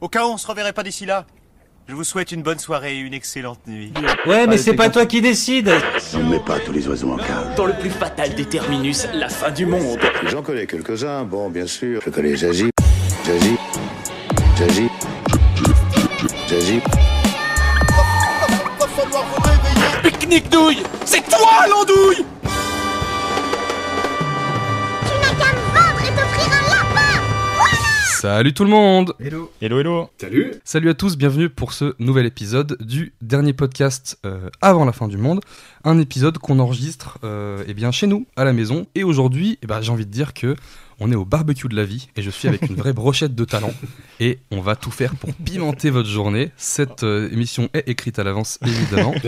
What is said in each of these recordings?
Au cas où on se reverrait pas d'ici là, je vous souhaite une bonne soirée et une excellente nuit. Ouais, mais c'est pas toi qui décide. On ne met pas tous les oiseaux en cage. Dans le plus fatal des terminus, la fin du monde. J'en connais quelques-uns, bon, bien sûr. Je connais Zazie, Zazie, Zazie, Zazie. Pique-nique douille C'est toi l'andouille Salut tout le monde Hello. Hello, hello. Salut. Salut à tous, bienvenue pour ce nouvel épisode du dernier podcast euh, avant la fin du monde. Un épisode qu'on enregistre euh, eh bien, chez nous, à la maison. Et aujourd'hui, eh ben, j'ai envie de dire que on est au barbecue de la vie et je suis avec une vraie brochette de talent. Et on va tout faire pour pimenter votre journée. Cette euh, émission est écrite à l'avance, évidemment.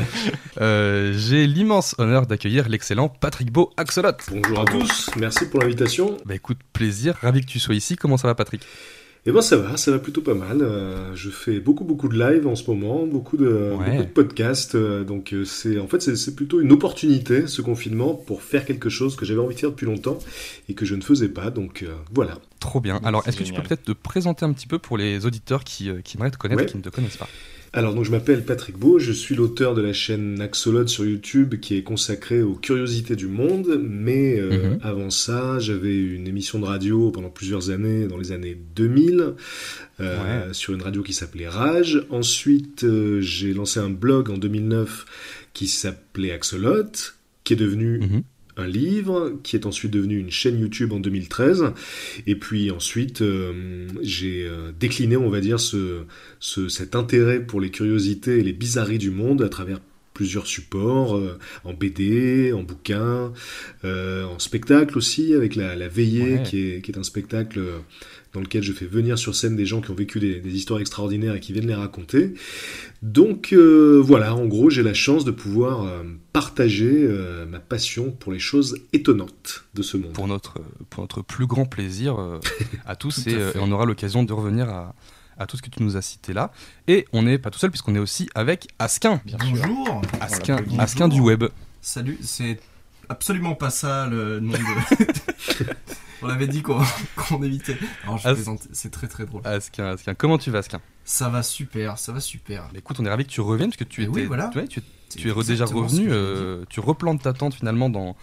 Euh, j'ai l'immense honneur d'accueillir l'excellent Patrick Beau Axolot. Bonjour à tous. Merci pour l'invitation. Bah écoute, plaisir, ravi que tu sois ici. Comment ça va Patrick? Eh ben ça va, ça va plutôt pas mal. Euh, je fais beaucoup beaucoup de live en ce moment, beaucoup de, Ouais. beaucoup de podcasts. euh, donc euh, c'est en fait c'est plutôt une opportunité ce confinement pour faire quelque chose que j'avais envie de faire depuis longtemps et que je ne faisais pas. Donc euh, voilà. Trop bien. Alors, est-ce que tu peux peut-être te présenter un petit peu pour les auditeurs qui, qui aimeraient te connaître Ouais. et qui ne te connaissent pas? Alors donc je m'appelle Patrick Beau, je suis l'auteur de la chaîne Axolot sur YouTube qui est consacrée aux curiosités du monde, mais euh, Mhm. avant ça j'avais une émission de radio pendant plusieurs années, dans les années 2000, euh, sur une radio qui s'appelait Rage. Ensuite euh, j'ai lancé un blog en 2009 qui s'appelait Axolot, qui est devenu Mhm. Un livre, qui est ensuite devenu une chaîne YouTube en 2013. Et puis ensuite, euh, j'ai euh, décliné, on va dire, ce, ce- cet intérêt pour les curiosités et les bizarreries du monde à travers plusieurs supports, euh, en BD, en bouquin, euh, en spectacle aussi, avec la, la Veillée, Ouais. qui, est, qui est un spectacle euh, dans lequel je fais venir sur scène des gens qui ont vécu des, des histoires extraordinaires et qui viennent les raconter. Donc euh, voilà, en gros, j'ai la chance de pouvoir partager ma passion pour les choses étonnantes de ce monde. pour notre, pour notre plus grand plaisir à tous et, et on aura l'occasion de revenir à, à tout ce que tu nous as cité là. Et on n'est pas tout seul puisqu'on est aussi avec Asquin. Bien sûr. Bonjour. Asquin, Bonjour. Asquin du web. Salut, c'est absolument pas ça le nom de. On avait dit qu'on qu'on évitait. Alors je As- plaisante, c'est très très drôle. Asquin, Asquin. Comment tu vas Asquin? Ça va super, ça va super. Bah, Écoute, on est ravi que tu reviennes parce que tu Mais étais, oui, voilà. tu, vois, tu, es déjà revenu, euh, tu replantes ta tente finalement dans,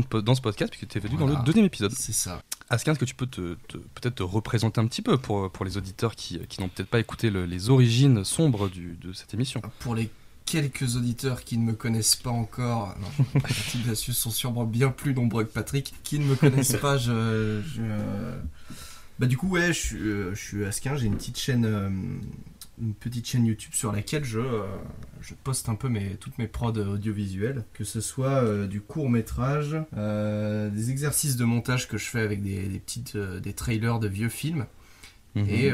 dans, ce podcast puisque tu es venu dans le deuxième épisode. C'est ça. Asquin, est-ce que tu peux te, te- peut-être te représenter un petit peu pour, pour les auditeurs qui, qui n'ont peut-être pas écouté le- les origines sombres du- de cette émission? Pour les quelques auditeurs qui ne me connaissent pas encore, non, les sont sûrement bien plus nombreux que Patrick, qui ne me connaissent pas, je, je- Bah du coup ouais, je suis, euh, je suis Asquin, j'ai une petite chaîne, euh, une petite chaîne YouTube sur laquelle je, euh, je poste un peu mes, toutes mes prods audiovisuelles, que ce soit euh, du court métrage, euh, des exercices de montage que je fais avec des, des petites, des trailers de vieux films. Mhm. Et,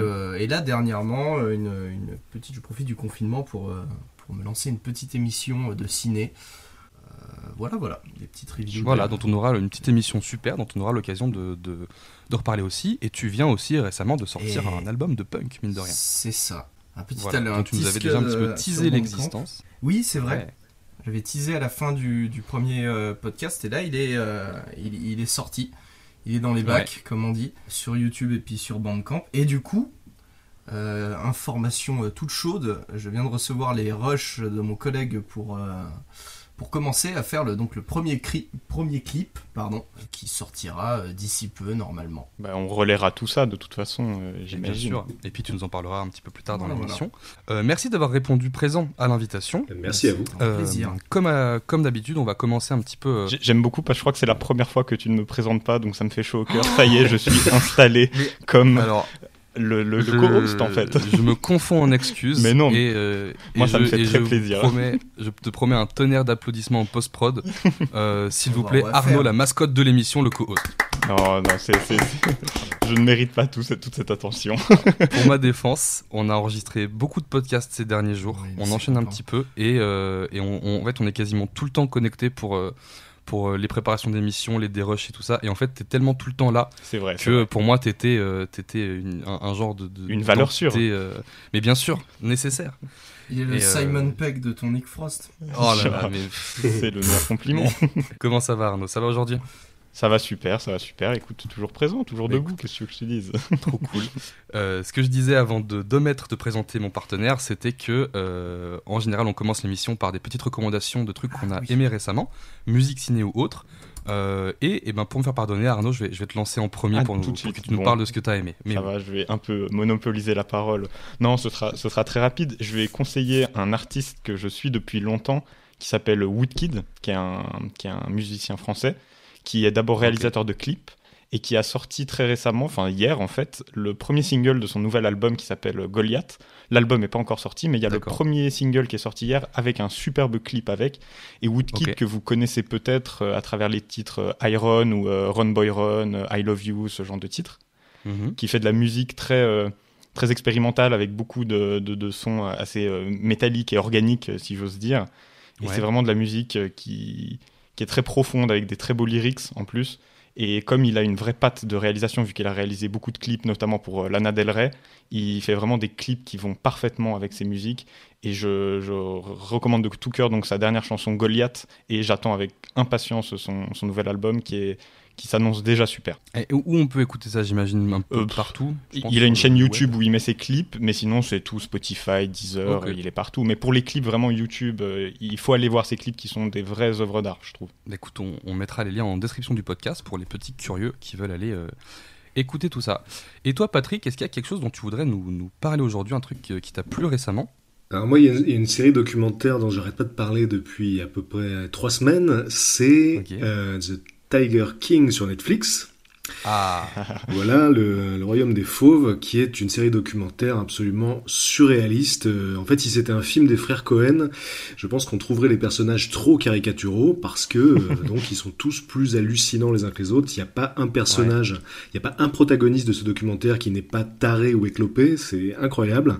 et là, dernièrement, une, une petite, je profite du confinement pour, pour me lancer une petite émission de ciné. Voilà, voilà, des petites reviews. Voilà, dont on aura une petite émission super, dont on aura l'occasion de, de, de reparler aussi. Et tu viens aussi récemment de sortir Et- un album de punk, mine de rien. C'est ça. Un petit Voilà, un tu nous avais petit déjà un petit scud, peu euh, teasé l'existence. Oui, c'est vrai. Ouais. J'avais teasé à la fin du, du premier euh, podcast et là, il est, euh, il, il est sorti. Il est dans les bacs, comme on dit, sur YouTube et puis sur Bandcamp. Et du coup, euh, information toute chaude, je viens de recevoir les rushs de mon collègue pour, pour commencer à faire le, donc le premier, cri- premier clip pardon, qui sortira euh, d'ici peu normalement. Bah, on relaiera tout ça de toute façon, euh, Bien j'imagine. sûr. Et puis tu nous en parleras un petit peu plus tard dans Voilà, l'émission. Euh, merci d'avoir répondu présent à l'invitation. Merci à vous. Plaisir. comme à- comme d'habitude, on va commencer un petit peu. euh, J'ai- J'aime beaucoup parce que je crois que c'est la première fois que tu ne me présentes pas, donc ça me fait chaud au cœur. Ça y est, je suis installé comme alors, le, le, co-host en fait. Je me confonds en excuses. Mais non. Et, euh, Moi, et ça je- me fait très je plaisir. Promets, je te promets un tonnerre d'applaudissements en post-prod. Euh, S'il vous plaît, Arnaud, faire. la mascotte de l'émission, le co-host. Non, non, c'est, c'est- je ne mérite pas tout cette- toute cette attention. Pour ma défense, on a enregistré beaucoup de podcasts ces derniers jours. Oui, on enchaîne un petit peu et, euh, et on, on- en fait, on est quasiment tout le temps connecté pour, euh, pour euh, les préparations d'émissions, les dérushs et tout ça. Et en fait, t'es tellement tout le temps là C'est vrai. c'est que vrai. pour moi, t'étais euh, un, un genre de, de- Une valeur d'entité, euh, mais bien sûr, nécessaire. Il est le Et, euh, Simon Pegg de ton Nick Frost. Oh là là, mais C'est le meilleur compliment. comment ça va Arnaud? Ça va aujourd'hui? Ça va super, ça va super. Écoute, toujours présent, toujours Bah, debout, qu'est-ce que je te dise Trop cool. Euh, ce que je disais avant de d'omettre de présenter mon partenaire, c'était que euh, en général, on commence l'émission par des petites recommandations de trucs qu'on a oui. aimés récemment, musique, ciné ou autre. Euh, et, eh ben pour me faire pardonner, Arnaud, je vais, je vais te lancer en premier Ah, pour, nous- de pour suite. que tu nous Bon. parles de ce que tu as aimé. Mais Ça va, je vais un peu monopoliser la parole. Non, ce sera, ce sera très rapide. Je vais conseiller un artiste que je suis depuis longtemps qui s'appelle Woodkid, qui est, un, qui est un musicien français, qui est d'abord réalisateur de clips et qui a sorti très récemment, enfin hier en fait, le premier single de son nouvel album qui s'appelle Goliath. L'album n'est pas encore sorti, mais il y a le premier single qui est sorti hier avec un superbe clip avec. Et Woodkid, que vous connaissez peut-être euh, à travers les titres euh, Iron ou euh, Run Boy Run, I Love You, ce genre de titres Mhm. qui fait de la musique très, très expérimentale avec beaucoup de, de, de sons assez métalliques et organiques, si j'ose dire. Et Ouais. c'est vraiment de la musique qui, qui est très profonde avec des très beaux lyrics en plus. Et comme il a une vraie patte de réalisation, vu qu'il a réalisé beaucoup de clips, notamment pour euh, Lana Del Rey, il fait vraiment des clips qui vont parfaitement avec ses musiques. Et je, recommande de tout cœur donc sa dernière chanson Goliath. Et j'attends avec impatience son, son nouvel album qui, est, qui s'annonce déjà super. Et où on peut écouter ça, j'imagine, un peu Euh, partout je pense, Il a une chaîne YouTube web. où il met ses clips, mais sinon c'est tout Spotify, Deezer, il est partout. Mais pour les clips vraiment YouTube, euh, il faut aller voir ces clips qui sont des vraies œuvres d'art, je trouve. Bah, Écoute, on, on mettra les liens en description du podcast pour les petits curieux qui veulent aller euh, écouter tout ça. Et toi, Patrick, est-ce qu'il y a quelque chose dont tu voudrais nous, nous parler aujourd'hui, un truc euh, qui t'a plu récemment? Alors moi, il y, a- il y a une série documentaire dont j'arrête pas de parler depuis à peu près trois semaines. C'est Ok. euh, The Tiger King sur Netflix. Ah, Voilà, le, le Royaume des Fauves, qui est une série documentaire absolument surréaliste. Euh, En fait, si c'était un film des frères Cohen, je pense qu'on trouverait les personnages trop caricaturaux parce que euh, donc ils sont tous plus hallucinants les uns que les autres. Il n'y a pas un personnage, il n'y a pas un protagoniste de ce documentaire qui n'est pas taré ou éclopé. C'est incroyable.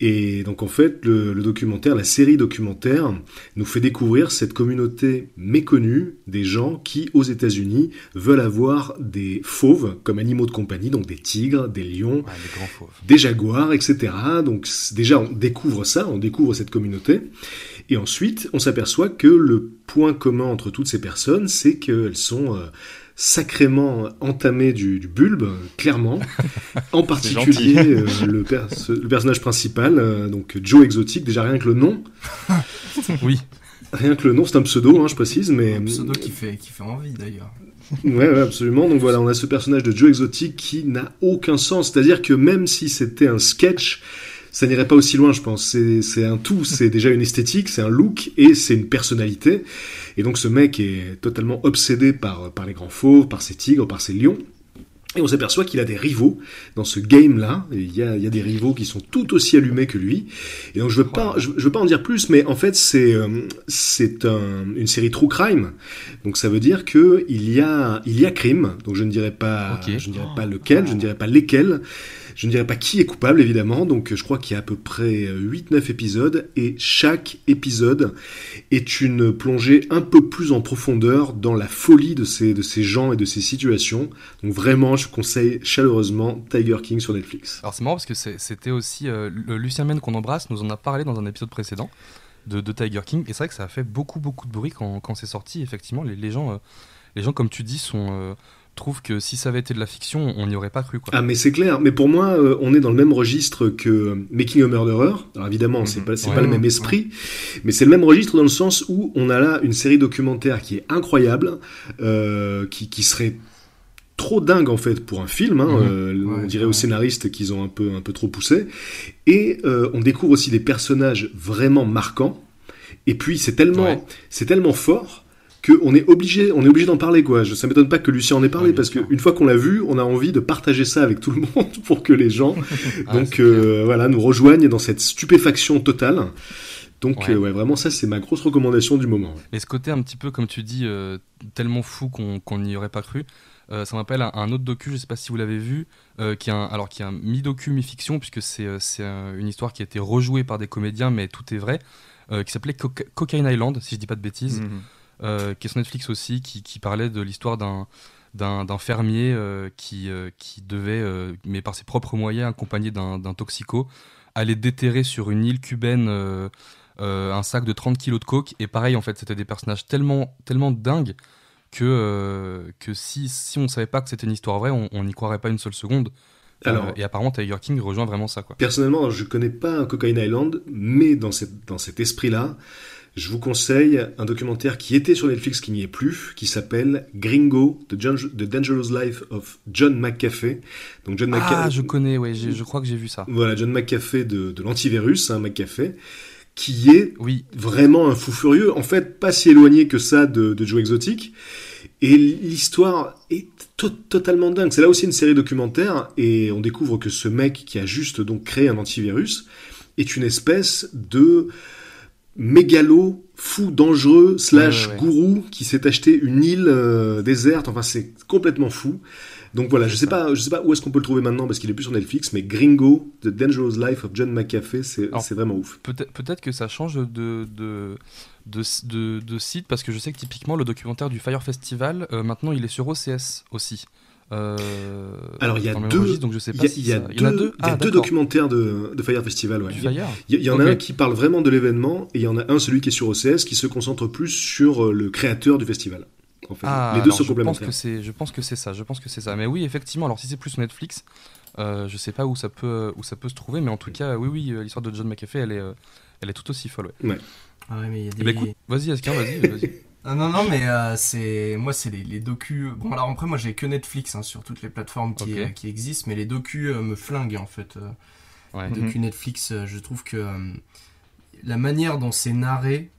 Et donc en fait, le, le documentaire, la série documentaire, nous fait découvrir cette communauté méconnue des gens qui, aux États-Unis, veulent avoir des fauves comme animaux de compagnie, donc des tigres, des lions, grands fauves. des jaguars, etc. Donc déjà, on découvre ça, on découvre cette communauté. Et ensuite, on s'aperçoit que le point commun entre toutes ces personnes, c'est qu'elles sont... euh, sacrément entamées du, du bulbe, clairement. En particulier, euh, le, pers- le personnage principal, euh, donc Joe Exotique, déjà rien que le nom, Oui, rien que le nom, c'est un pseudo, hein, je précise, mais Un pseudo qui fait, qui fait envie d'ailleurs. Ouais, ouais, absolument. Donc voilà, on a ce personnage de Joe Exotic qui n'a aucun sens. C'est-à-dire que même si c'était un sketch, ça n'irait pas aussi loin, je pense. C'est, un tout. C'est déjà une esthétique, c'est un look et c'est une personnalité. Et donc ce mec est totalement obsédé par, par les grands fauves, par ses tigres, par ses lions. Et on s'aperçoit qu'il a des rivaux dans ce game-là. Il y a, il y a des rivaux qui sont tout aussi allumés que lui. Et donc je veux pas, je, je veux pas en dire plus, mais en fait c'est euh, c'est un- une série true crime. Donc ça veut dire que il y a il y a crime. Donc je ne dirais pas je ne dirais pas lequel, je ne dirais pas lesquels. Je ne dirais pas qui est coupable évidemment. Donc je crois qu'il y a à peu près 8-9 épisodes et chaque épisode est une plongée un peu plus en profondeur dans la folie de ces de ces gens et de ces situations. Donc vraiment je conseille chaleureusement Tiger King sur Netflix. alors c'est marrant parce que c'était aussi euh, le Lucien Men qu'on embrasse, nous en a parlé dans un épisode précédent de, Tiger King, et c'est vrai que ça a fait beaucoup beaucoup de bruit quand, quand c'est sorti. Effectivement, les, gens, euh, les gens comme tu dis, sont euh, trouvent que si ça avait été de la fiction, on n'y aurait pas cru. Quoi. Ah mais c'est clair, mais pour moi euh, on est dans le même registre que Making a Murderer. Alors évidemment c'est Mhm. pas c'est Ouais. pas le même esprit, mais c'est le même registre dans le sens où on a là une série documentaire qui est incroyable, euh, qui, qui serait trop dingue en fait pour un film. Hein, Mhm. euh, on dirait ouais. aux scénaristes qu'ils ont un peu un peu trop poussé. Et euh, on découvre aussi des personnages vraiment marquants. Et puis c'est tellement Ouais. c'est tellement fort que on est obligé on est obligé d'en parler quoi. Je, ça m'étonne pas que Lucien en ait parlé Ouais, parce qu'une fois qu'on l'a vu, on a envie de partager ça avec tout le monde pour que les gens Ah, donc euh, voilà nous rejoignent dans cette stupéfaction totale. Donc Ouais. euh, ouais, vraiment ça c'est ma grosse recommandation du moment. ouais. Et ce côté un petit peu, comme tu dis, euh, tellement fou qu'on qu'on n'y aurait pas cru, euh, ça m'appelle un, un autre docu, je sais pas si vous l'avez vu, euh, qui est un, alors qui est un mi-docu, mi-fiction, puisque c'est c'est, une histoire qui a été rejouée par des comédiens, mais tout est vrai, euh, qui s'appelait Coca- Cocaine Island, si je dis pas de bêtises, Mhm. Qui est sur Netflix aussi, qui, qui parlait de l'histoire d'un d'un fermier euh, qui, euh, qui devait, euh, mais par ses propres moyens, accompagné d'un toxico, aller déterrer sur une île cubaine euh, euh, un sac de 30 kilos de coke. Et pareil, en fait, c'était des personnages tellement, tellement dingues que, euh, que si, si on savait pas que c'était une histoire vraie, on n'y croirait pas une seule seconde. Euh, et apparemment, Tiger King rejoint vraiment ça. Quoi. Personnellement, je connais pas Cocaine Island, mais dans, cette, dans cet esprit-là, je vous conseille un documentaire qui était sur Netflix, qui n'y est plus, qui s'appelle Gringo, The, Dangerous Life of John McAfee. Donc John Ah, McAfee, je connais, ouais, je crois que j'ai vu ça. voilà, John McAfee de, de l'antivirus, hein, McAfee, qui est Oui, vraiment un fou furieux, en fait pas si éloigné que ça de, de Joe Exotic. Et l'histoire est to- totalement dingue. C'est là aussi une série documentaire et on découvre que ce mec qui a juste donc créé un antivirus est une espèce de mégalo fou dangereux slash Ouais, ouais, ouais. gourou qui s'est acheté une île euh, déserte. Enfin, c'est complètement fou. Donc voilà, je sais pas, je sais pas où est-ce qu'on peut le trouver maintenant parce qu'il est plus sur Netflix, mais Gringo, The Dangerous Life of John McAfee, c'est vraiment ouf. peut-être que ça change de, de, de, de- de site parce que je sais que typiquement le documentaire du Fire Festival, euh, maintenant il est sur OCS aussi. Euh, Alors il y a deux, registre, donc je sais il pas y a, si il y a ça- deux, il y en a deux, il y a deux d'accord. documentaires de, de Fire Festival. Ouais. Il y a- Fire. il y, il y en a un qui parle vraiment de l'événement et il y en a un, celui qui est sur OCS, qui se concentre plus sur euh, le créateur du festival. En fait. Ah, Les deux alors, sont je pense complémentaires. que c'est, je pense que c'est ça, je pense que c'est ça. Mais oui, effectivement. Alors si c'est plus sur Netflix, euh, je sais pas où ça peut, où ça peut se trouver, mais en tout cas, oui, oui, euh, l'histoire de John McAfee, elle est, elle est tout aussi folle. Ouais. Ah ouais, mais il y a des... écoute, vas-y, Askin, vas-y, vas-y. Non, non, mais euh, c'est. Moi, c'est les, les docus. Bon, alors après, moi, j'ai que Netflix hein, sur toutes les plateformes qui, euh, qui existent, mais les docus euh, me flinguent en fait. euh. Ouais. Les docus Netflix, euh, je trouve que euh, la manière dont c'est narré,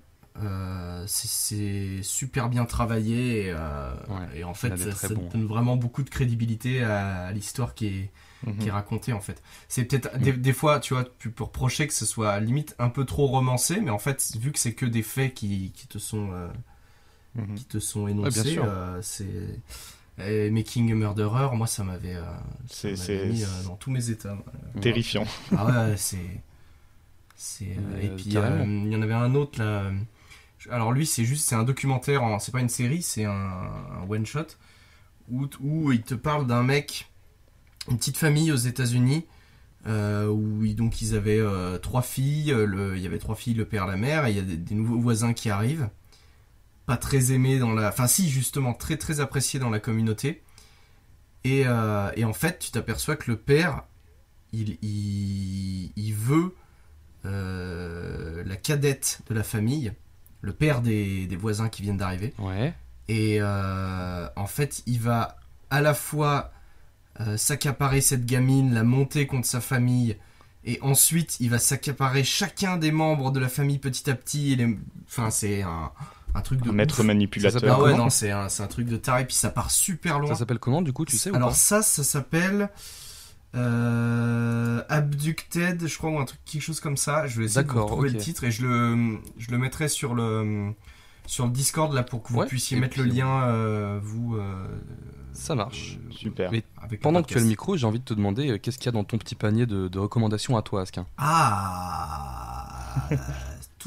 euh, c'est- super bien travaillé et, euh, Ouais, et en fait, ça, ça bons. donne vraiment beaucoup de crédibilité à, à l'histoire qui est, Mhm. qui est racontée en fait. C'est peut-être des, des fois, tu vois, tu peux reprocher que ce soit limite un peu trop romancé, mais en fait, vu que c'est que des faits qui, qui te sont euh, Mhm. qui te sont bien énoncés, sûr. euh, c'est et Making a Murderer, moi ça m'avait euh, mis euh, dans tous mes états. Terrifiant. Ah ouais, c'est c'est euh, Euh, et puis euh, il y en avait un autre là. euh, Alors lui, c'est juste c'est un documentaire, en- c'est pas une série, c'est un, un one shot où, où il te parle d'un mec, une petite famille aux États-Unis. euh, où ils- donc ils avaient euh, trois filles, euh, le- il y avait trois filles, le père, la mère, et il y a des, des nouveaux voisins qui arrivent, pas très aimés dans la, enfin si justement très très appréciés dans la communauté, et, euh, et en fait tu t'aperçois que le père, il, il, il veut euh, la cadette de la famille, le père des, des voisins qui viennent d'arriver. Ouais. Et euh, en fait, il va à la fois s'accaparer cette gamine, la monter contre sa famille, et ensuite il va s'accaparer chacun des membres de la famille petit à petit. et les- Enfin, c'est un, un truc de Un maître. Ça manipulateur. Ah ouais, non, c'est un, c'est un truc de taré, puis ça part super loin. Ça s'appelle comment du coup, tu sais ou Alors pas ça, ça s'appelle euh, Abducted, je crois, ou un truc, quelque chose comme ça. Je vais essayer de retrouver le titre et je le, je le mettrai sur le, sur le Discord là pour que vous Ouais, puissiez et mettre puis, le lien, euh, vous. euh, Ça marche. euh, Super. Mais Pendant que tu as le micro, j'ai envie de te demander euh, qu'est-ce qu'il y a dans ton petit panier de, de recommandations à toi, Askin? Ah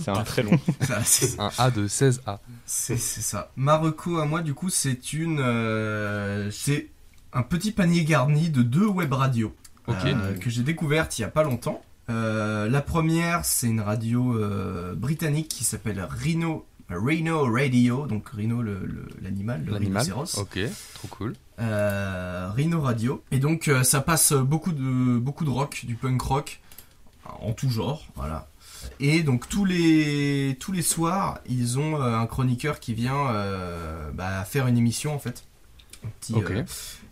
C'est un très long. Ça, Un A de 16A. C'est c'est ça. Marocco à moi, du coup, c'est une, euh, c'est un petit panier garni de deux web radios euh, que j'ai découvertes il y a pas longtemps. Euh, la première, c'est une radio euh, britannique qui s'appelle Rhino, Rhino Radio, donc Rhino le- le- l'animal, le, L'animal. rhinocéros. Ok, trop cool. Euh, Rhino Radio. Et donc euh, ça passe beaucoup de beaucoup de rock, du punk rock en tout genre, voilà. Et donc tous les tous les soirs, ils ont euh, un chroniqueur qui vient euh, bah, faire une émission en fait. Un petit, Ok. euh,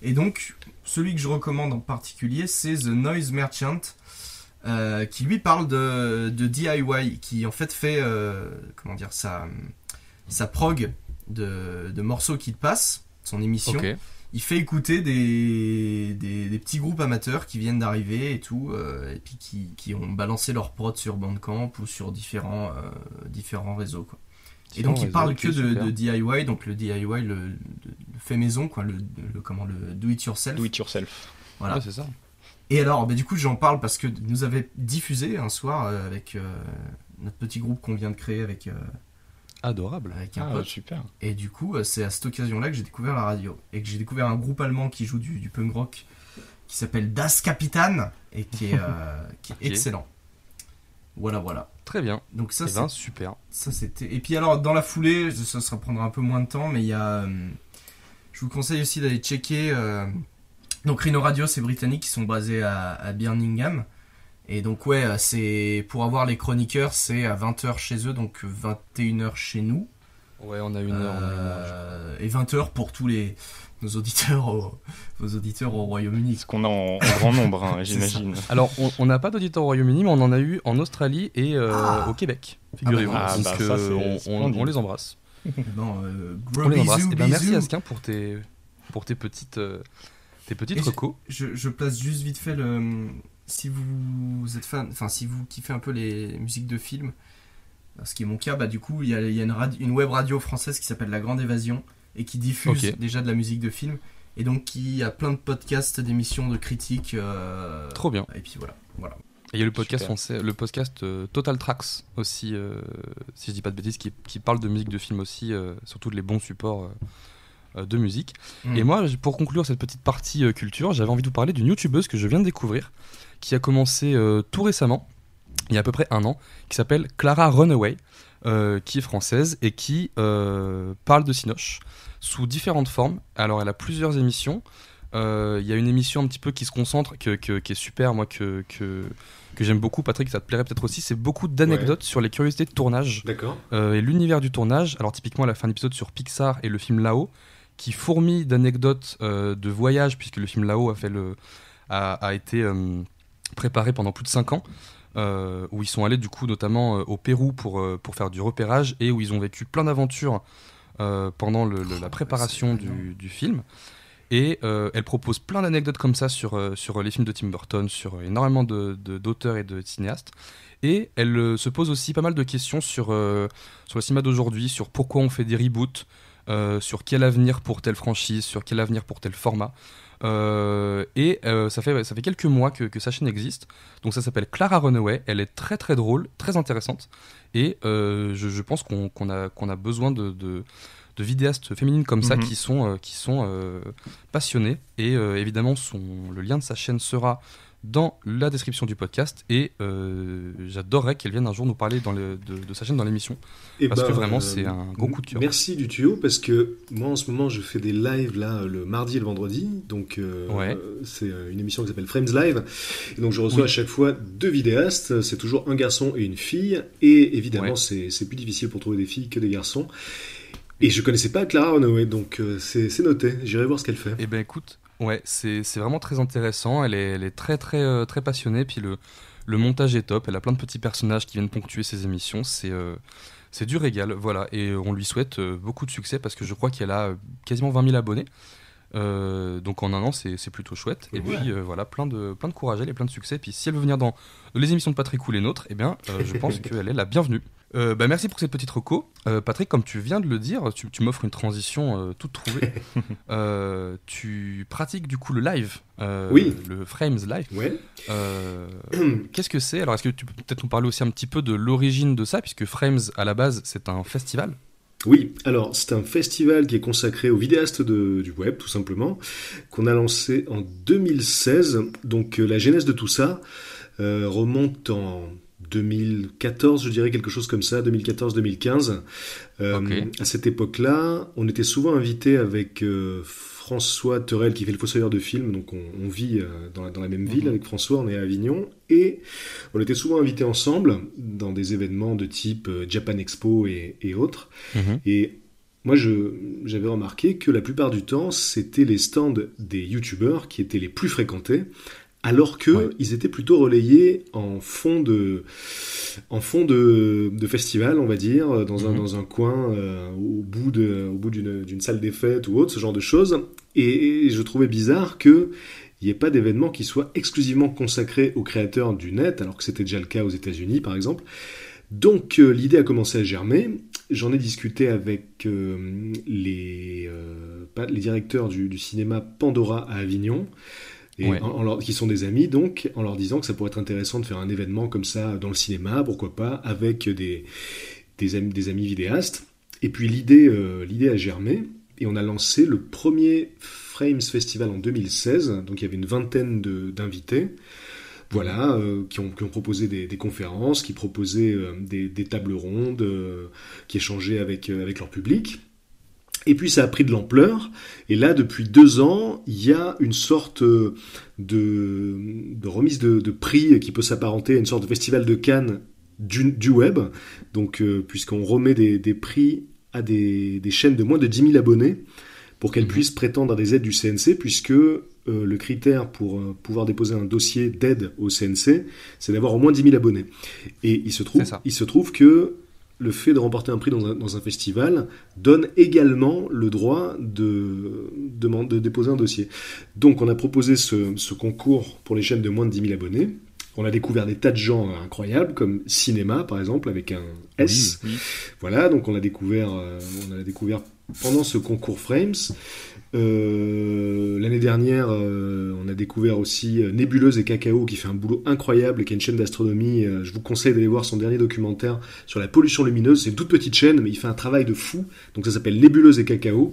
et donc celui que je recommande en particulier, c'est The Noise Merchant. qui lui parle de, de DIY, qui en fait fait comment dire sa, sa prog de, de morceaux qu'il passe, son émission. Il fait écouter des, des, des petits groupes amateurs qui viennent d'arriver et tout, euh, et puis qui, qui ont balancé leur prod sur Bandcamp ou sur différents, euh, différents réseaux. Quoi. Et donc il Différents parle réseaux, que de, DIY, donc le DIY, le, le- le fait maison, quoi, le, le- comment, le do it yourself. Do it yourself. Voilà. Ouais, c'est ça. Et alors, bah, du coup, j'en parle parce que nous avait diffusé un soir euh, avec euh, notre petit groupe qu'on vient de créer avec, euh, Adorable. avec un Ah, pote. super. Et du coup, euh, c'est à cette occasion-là que j'ai découvert la radio. Et que j'ai découvert un groupe allemand qui joue du, du punk rock qui s'appelle Das Kapitan et qui est, euh, qui est excellent. Voilà, voilà. Très bien. Donc ça, Eh c'est- ben, super. ça c'était. Et puis alors, dans la foulée, ça, ça prendra un peu moins de temps, mais il y a, euh, Je vous conseille aussi d'aller checker. euh, donc Rhino Radio, c'est britannique, ils sont basés à, à Birmingham. Et donc ouais, euh, c'est pour avoir les chroniqueurs, c'est à 20h chez eux, donc 21h chez nous. Ouais, on a une heure. on a une heure, je crois. Euh, et 20h pour tous les nos auditeurs au, vos auditeurs au Royaume-Uni. Ce qu'on a en, en grand nombre, hein, j'imagine. Alors, on- n'a pas d'auditeurs au Royaume-Uni, mais on en a eu en Australie et euh, Ah. au Québec, figurez-vous. Ah, bah, on- on, splendide. on les embrasse. Non, euh, On les embrasse. bisous, Et ben, merci. Asquin pour tes, pour tes petites, euh, tes petites recos. Je, je place juste vite fait le. Si vous êtes fan, enfin si vous kiffez un peu les musiques de films, ce qui est mon cas, bah du coup il y a, il y a une, radio- une web radio française qui s'appelle La Grande Évasion et qui diffuse déjà de la musique de film et donc qui a plein de podcasts, d'émissions, de critiques. euh, Trop bien. Et puis voilà, voilà. Et il y a le podcast Super. français, le podcast euh, Total Tracks aussi, euh, si je dis pas de bêtises, qui, qui parle de musique de film aussi, euh, surtout les bons supports de musique. Mm. Et moi, pour conclure cette petite partie euh, culture, j'avais envie de vous parler d'une youtubeuse que je viens de découvrir, qui a commencé euh, tout récemment, il y a à peu près un an, qui s'appelle Clara Runaway, euh, qui est française et qui euh, parle de Cinoche sous différentes formes. Alors, elle a plusieurs émissions. Euh, Il y a une émission un petit peu qui se concentre, que, que- qui est super, moi, que, que, que j'aime beaucoup. Patrick, ça te plairait peut-être aussi. C'est beaucoup d'anecdotes sur les curiosités de tournage D'accord. euh, et l'univers du tournage. Alors typiquement à la fin d'épisode sur Pixar et le film Là-haut, qui fourmille d'anecdotes euh, de voyage, puisque le film Là-haut a, fait le, a, a été préparé pendant plus de 5 ans, euh, où ils sont allés du coup notamment euh, au Pérou pour, euh, pour faire du repérage, et où ils ont vécu plein d'aventures pendant le- le- la préparation du, du film. Et elle propose plein d'anecdotes comme ça sur, sur les films de Tim Burton, sur énormément de- de- d'auteurs et de cinéastes. Et elle se pose aussi pas mal de questions sur, sur le cinéma d'aujourd'hui, sur pourquoi on fait des reboots, sur quel avenir pour telle franchise, sur quel avenir pour tel format. Euh, et euh, ça, fait, ça fait quelques mois que, que sa chaîne existe. Donc ça s'appelle Clara Runaway. Elle est très très drôle, très intéressante. Et euh, je, je pense qu'on a, qu'on a besoin de, de, de vidéastes féminines comme ça Mhm. qui sont, qui sont passionnées. Et évidemment, son, le lien de sa chaîne sera dans la description du podcast. Et euh, j'adorerais qu'elle vienne un jour nous parler dans le- de, de sa chaîne dans l'émission. Eh Parce ben, que vraiment, euh, c'est un gros coup de cœur. Merci du tuyau parce que moi en ce moment je fais des lives là le mardi et le vendredi. Donc euh, Ouais. euh, c'est euh, une émission qui s'appelle Frames Live. Et donc je reçois Oui. à chaque fois deux vidéastes. C'est toujours un garçon et une fille. Et évidemment Ouais. c'est plus difficile pour trouver des filles que des garçons. Et je connaissais pas Clara Runaway donc euh, c'est c'est noté. J'irai voir ce qu'elle fait. Eh ben écoute, ouais, c'est c'est vraiment très intéressant. Elle est, elle est très très euh, très passionnée. Puis le, le montage est top. Elle a plein de petits personnages qui viennent ponctuer ses émissions. C'est euh, c'est du régal, voilà. Et on lui souhaite euh, beaucoup de succès parce que je crois qu'elle a euh, quasiment 20 000 abonnés. Euh, donc en un an, c'est c'est plutôt chouette. Et Ouais. puis euh, voilà, plein de, plein de courage, elle et plein de succès. Puis si elle veut venir dans les émissions de Patrick ou les nôtres, eh bien, euh, je pense qu'elle est la bienvenue. Euh, bah, merci pour cette petite reco. Euh, Patrick, comme tu viens de le dire, tu, tu m'offres une transition euh, toute trouvée. Tu pratiques du coup le live, Oui. le Frames Live. Ouais. Qu'est-ce que c'est? Alors, est-ce que tu peux peut-être nous parler aussi un petit peu de l'origine de ça, puisque Frames à la base c'est un festival? Oui, alors c'est un festival qui est consacré aux vidéastes de- du web, tout simplement, qu'on a lancé en 2016. Donc la genèse de tout ça remonte en 2014, je dirais quelque chose comme ça, 2014-2015. Euh. À cette époque-là, on était souvent invité avec euh, François Terrel qui fait le fossoyeur de films, donc on, on vit euh, dans, la, dans la même ville Mhm. avec François, on est à Avignon, et on était souvent invités ensemble dans des événements de type Japan Expo et- et autres. Et moi, j'avais remarqué que la plupart du temps, c'était les stands des youtubeurs qui étaient les plus fréquentés, alors que Ouais. ils étaient plutôt relayés en fond de, en fond de, de festival, on va dire, dans un, Mhm. dans un coin, euh, au bout de, au bout d'une, salle des fêtes ou autre, ce genre de choses. Et, je trouvais bizarre que il n'y ait pas d'événement qui soit exclusivement consacré aux créateurs du net, alors que c'était déjà le cas aux États-Unis, par exemple. Donc euh, l'idée a commencé à germer. J'en ai discuté avec euh, les, euh, les directeurs du, du cinéma Pandora à Avignon, et Ouais. en- en leur- qui sont des amis, donc, en leur disant que ça pourrait être intéressant de faire un événement comme ça dans le cinéma, pourquoi pas, avec des, des, amis, des amis vidéastes. Et puis l'idée euh, l'idée a germé, et on a lancé le premier Frames Festival en 2016, donc il y avait une vingtaine d'invités voilà, euh, qui, ont, qui ont proposé des, des conférences, qui proposaient euh, des, des tables rondes, euh, qui échangeaient avec, avec leur public. Et puis ça a pris de l'ampleur. Et là, depuis deux ans, il y a une sorte euh, de, de remise de, de prix qui peut s'apparenter à une sorte de festival de Cannes du, du web. Donc, euh, puisqu'on remet des, des prix à des, des chaînes de moins de 10 000 abonnés pour qu'elles Mhm. puissent prétendre à des aides du CNC, puisque euh, le critère pour euh, pouvoir déposer un dossier d'aide au CNC, c'est d'avoir au moins 10 000 abonnés. Et il se trouve, il se trouve que le fait de remporter un prix dans un, dans un festival donne également le droit de, de, de déposer un dossier. Donc on a proposé ce, ce concours pour les chaînes de moins de 10 000 abonnés. On a découvert des tas de gens incroyables, comme Cinéma par exemple, avec un S. Oui. Voilà, donc on a découvert, euh, on a découvert pendant ce concours Frames. Euh, L'année dernière, euh, on a découvert aussi euh, Nébuleuse et Cacao qui fait un boulot incroyable et qui est une chaîne d'astronomie. Je vous conseille d'aller voir son dernier documentaire sur la pollution lumineuse. C'est une toute petite chaîne, mais il fait un travail de fou. Donc ça s'appelle Nébuleuse et Cacao.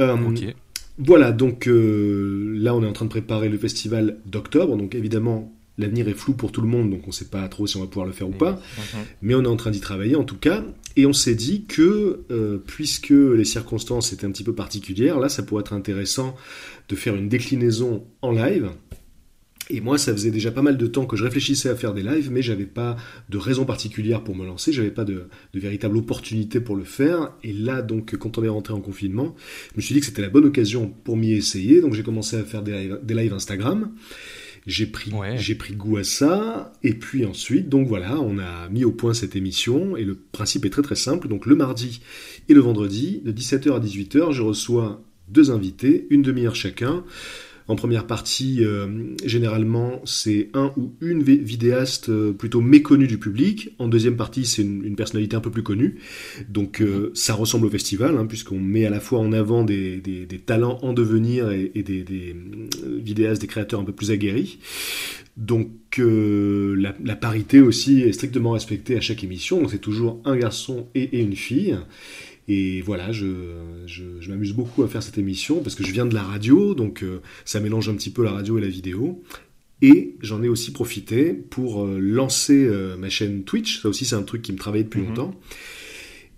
Euh, Ok. voilà, donc là on est en train de préparer le festival d'octobre, donc évidemment l'avenir est flou pour tout le monde, donc on ne sait pas trop si on va pouvoir le faire ou pas, Mhm. mais on est en train d'y travailler en tout cas, et on s'est dit que euh, puisque les circonstances étaient un petit peu particulières, là ça pourrait être intéressant de faire une déclinaison en live. Et moi, ça faisait déjà pas mal de temps que je réfléchissais à faire des lives, mais j'avais pas de raison particulière pour me lancer, j'avais pas de, de véritable opportunité pour le faire. Et là, donc, quand on est rentré en confinement, je me suis dit que c'était la bonne occasion pour m'y essayer. Donc, j'ai commencé à faire des lives, des lives Instagram. J'ai pris, Ouais. j'ai pris goût à ça. Et puis ensuite, donc voilà, on a mis au point cette émission. Et le principe est très très simple. Donc, le mardi et le vendredi, de 17h à 18h, je reçois deux invités, une demi-heure chacun. En première partie, euh, généralement, c'est un ou une vidéaste euh, plutôt méconnue du public. En deuxième partie, c'est une, personnalité un peu plus connue. Donc, euh, ça ressemble au festival, hein, puisqu'on met à la fois en avant des, talents en devenir et, des, vidéastes, des créateurs un peu plus aguerris. Donc, la, parité aussi est strictement respectée à chaque émission. C'est toujours un garçon et une fille. Et voilà, je, je, je m'amuse beaucoup à faire cette émission parce que je viens de la radio, donc euh, ça mélange un petit peu la radio et la vidéo. Et j'en ai aussi profité pour euh, lancer euh, ma chaîne Twitch. Ça aussi, c'est un truc qui me travaille depuis Mhm. longtemps.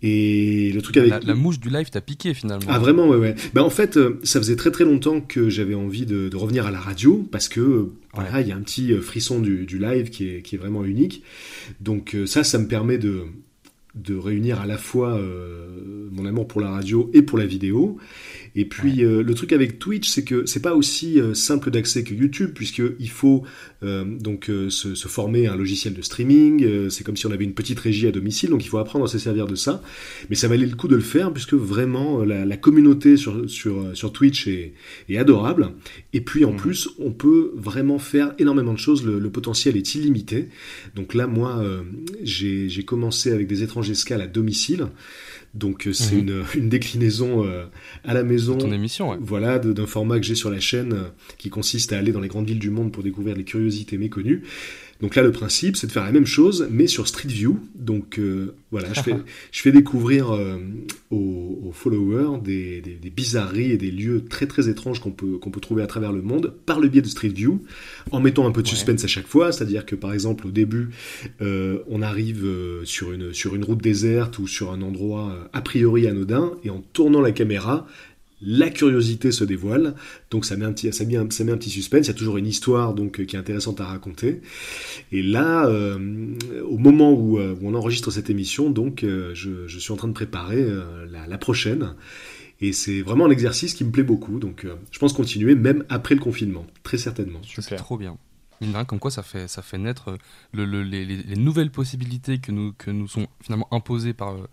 Et le truc avec La, la mouche du live t'a piqué finalement. ah vraiment ouais ouais. Ben en fait ça faisait très très longtemps que j'avais envie de, de revenir à la radio parce que voilà il y a un petit frisson du, du live qui est, qui est vraiment unique. Donc ça ça me permet de de réunir à la fois euh, mon amour pour la radio et pour la vidéo. Et puis euh, le truc avec Twitch, c'est que c'est pas aussi euh, simple d'accès que YouTube, puisque il faut euh, donc se, se former à un logiciel de streaming. c'est comme si on avait une petite régie à domicile, donc il faut apprendre à se servir de ça. Mais ça valait le coup de le faire, puisque vraiment la, la communauté sur sur sur Twitch est, est adorable. Et puis en Mhm. plus, on peut vraiment faire énormément de choses. Le, le potentiel est illimité. Donc là, moi, j'ai commencé avec des étrangers escales à domicile. Donc c'est Mhm. une, une déclinaison à la maison. Ton émission, ouais. Voilà, d'un format que j'ai sur la chaîne euh, qui consiste à aller dans les grandes villes du monde pour découvrir les curiosités méconnues. Donc là, le principe, c'est de faire la même chose, mais sur Street View. Donc euh, voilà, je fais, je fais découvrir euh, aux, aux followers des, des, des bizarreries et des lieux très très étranges qu'on peut, qu'on peut trouver à travers le monde par le biais de Street View, en mettant un peu de Ouais. suspense à chaque fois. C'est-à-dire que par exemple, au début, euh, on arrive sur, une, sur une route déserte ou sur un endroit a priori anodin, et en tournant la caméra, la curiosité se dévoile, donc ça met un petit, ça met un, ça met un petit suspense. Il y a toujours une histoire donc euh, qui est intéressante à raconter. Et là, euh, au moment où, euh, où on enregistre cette émission, donc euh, je, je suis en train de préparer euh, la, la prochaine. Et c'est vraiment un exercice qui me plaît beaucoup. Donc euh, je pense continuer même après le confinement, très certainement. C'est trop bien. Mine comme quoi ça fait, ça fait naître le, le- les, les- les nouvelles possibilités que nous, que nous sont finalement imposées par, euh,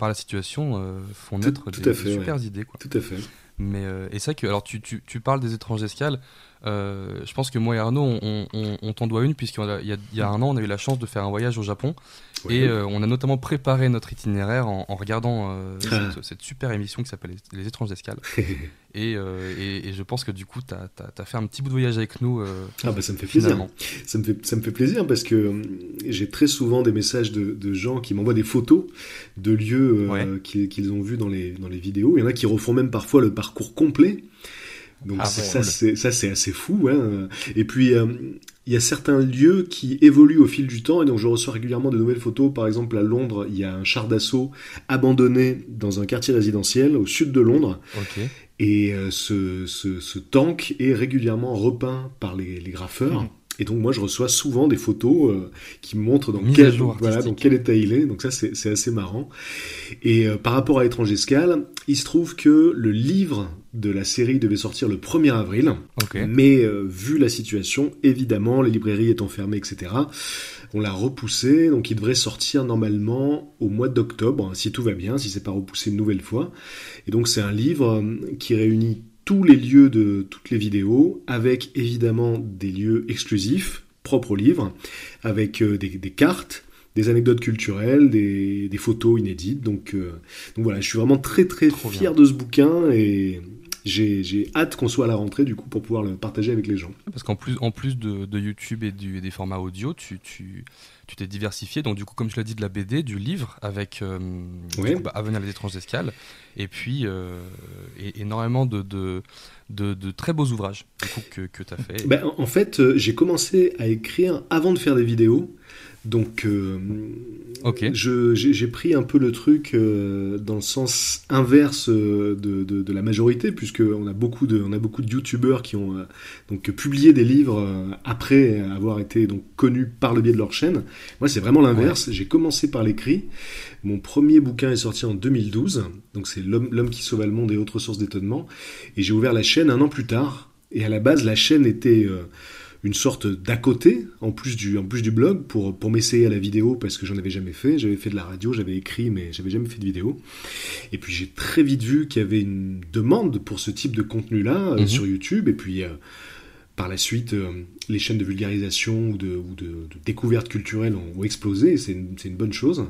par la situation euh, font naître tout des, fait, des super idées. Quoi. Tout à fait. Mais, euh, et vrai que, alors tu, tu, tu parles des étranges escales, euh, je pense que moi et Arnaud, on, on, on t'en doit une, puisqu'il y, a- il y a un an, on a eu la chance de faire un voyage au Japon, et euh, on a notamment préparé notre itinéraire en, en regardant euh, Ah. cette, cette super émission qui s'appelle Les, étranges escales. et, et, et je pense que du coup, tu as, fait un petit bout de voyage avec nous. Ah bah ça me fait plaisir. Ça me fait, ça me fait plaisir parce que j'ai très souvent des messages de, de gens qui m'envoient des photos de lieux Ouais. qu'ils qu'ils ont vus dans les, dans les vidéos. Il y en a qui refont même parfois le parcours complet. Donc Ah c'est- ça, c'est, ça c'est assez fou. Hein. Et puis euh, il y a certains lieux qui évoluent au fil du temps et donc je reçois régulièrement de nouvelles photos. Par exemple, à Londres, il y a un char d'assaut abandonné dans un quartier résidentiel au sud de Londres. Et euh, ce, ce, ce tank est régulièrement repeint par les, les graffeurs. Mhm. Et donc moi je reçois souvent des photos euh, qui me montrent dans quel, voilà, dans état il est. Donc ça c'est assez marrant. Et euh, par rapport à Étrange Escale, il se trouve que le livre de la série devait sortir le 1er avril. Mais euh, vu la situation, évidemment, les librairies étant fermées, etc., on l'a repoussé. Donc il devrait sortir normalement au mois d'octobre, hein, si tout va bien, si c'est pas repoussé une nouvelle fois. Et donc c'est un livre euh, qui réunit tous les lieux de toutes les vidéos, avec évidemment des lieux exclusifs, propres au livre, avec euh, des, des cartes, des anecdotes culturelles, des, des photos inédites. Donc, euh, donc voilà, je suis vraiment très très Trop fier de ce bouquin et j'ai j'ai hâte qu'on soit à la rentrée du coup pour pouvoir le partager avec les gens. Parce qu'en plus, en plus de, de YouTube et du- des formats audio, tu tu tu t'es diversifié. Donc du coup, comme je l'ai dit, de la BD, du livre avec euh, Ouais. coup, bah, À venir les étranges escales, et puis euh, et- énormément de, de, de, de très beaux ouvrages du coup, que, que tu as fait. Ben, en en fait, euh, j'ai commencé à écrire avant de faire des vidéos. Donc, euh, j'ai pris un peu le truc euh, dans le sens inverse euh, de, de- de la majorité, puisque on a beaucoup de, on a beaucoup de youtubeurs qui ont euh, donc publié des livres après avoir été donc connus par le biais de leur chaîne. Moi, c'est vraiment l'inverse. J'ai commencé par l'écrit. Mon premier bouquin est sorti en 2012, donc c'est L'homme l'homme qui sauva le monde et autres sources d'étonnement. Et j'ai ouvert la chaîne un an plus tard. Et à la base, la chaîne était une sorte d'à côté, en plus du, en plus du blog, pour, pour m'essayer à la vidéo, parce que j'en avais jamais fait. J'avais fait de la radio, j'avais écrit, mais j'avais jamais fait de vidéo. Et puis j'ai très vite vu qu'il y avait une demande pour ce type de contenu-là euh, Mhm. sur YouTube. Et puis euh, par la suite, euh, les chaînes de vulgarisation ou de, ou de, de découverte culturelle ont, explosé. et C'est une, bonne chose.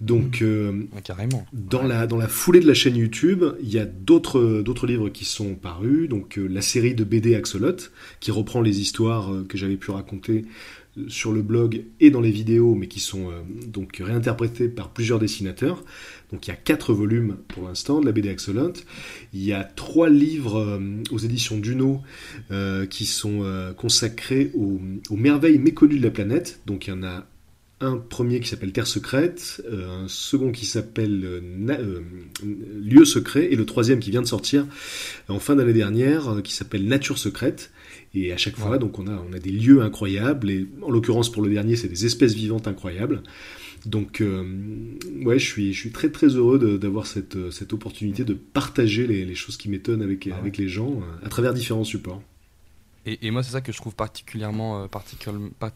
Donc euh, Ouais, carrément. dans la, dans la foulée de la chaîne YouTube, il y a d'autres livres qui sont parus. Donc euh, la série de BD Axolot, qui reprend les histoires euh, que j'avais pu raconter euh, sur le blog et dans les vidéos, mais qui sont euh, donc réinterprétées par plusieurs dessinateurs. Donc il y a quatre volumes pour l'instant de la BD Axolot. Il y a trois livres euh, aux éditions Duno euh, qui sont consacrés aux, merveilles méconnues de la planète. Donc il y en a un premier qui s'appelle Terre secrète, un second qui s'appelle Lieu secret, et le troisième qui vient de sortir en fin d'année dernière, qui s'appelle Nature secrète. Et à chaque fois, Ouais. donc on a, on a des lieux incroyables, et en l'occurrence pour le dernier, c'est des espèces vivantes incroyables. Donc, euh, ouais, je suis, je suis très très heureux d'avoir cette, euh, cette opportunité de partager les, les choses qui m'étonnent avec, Ah ouais. avec les gens euh, à travers différents supports. Et, et moi, c'est ça que je trouve particulièrement, euh, particulièrement pas-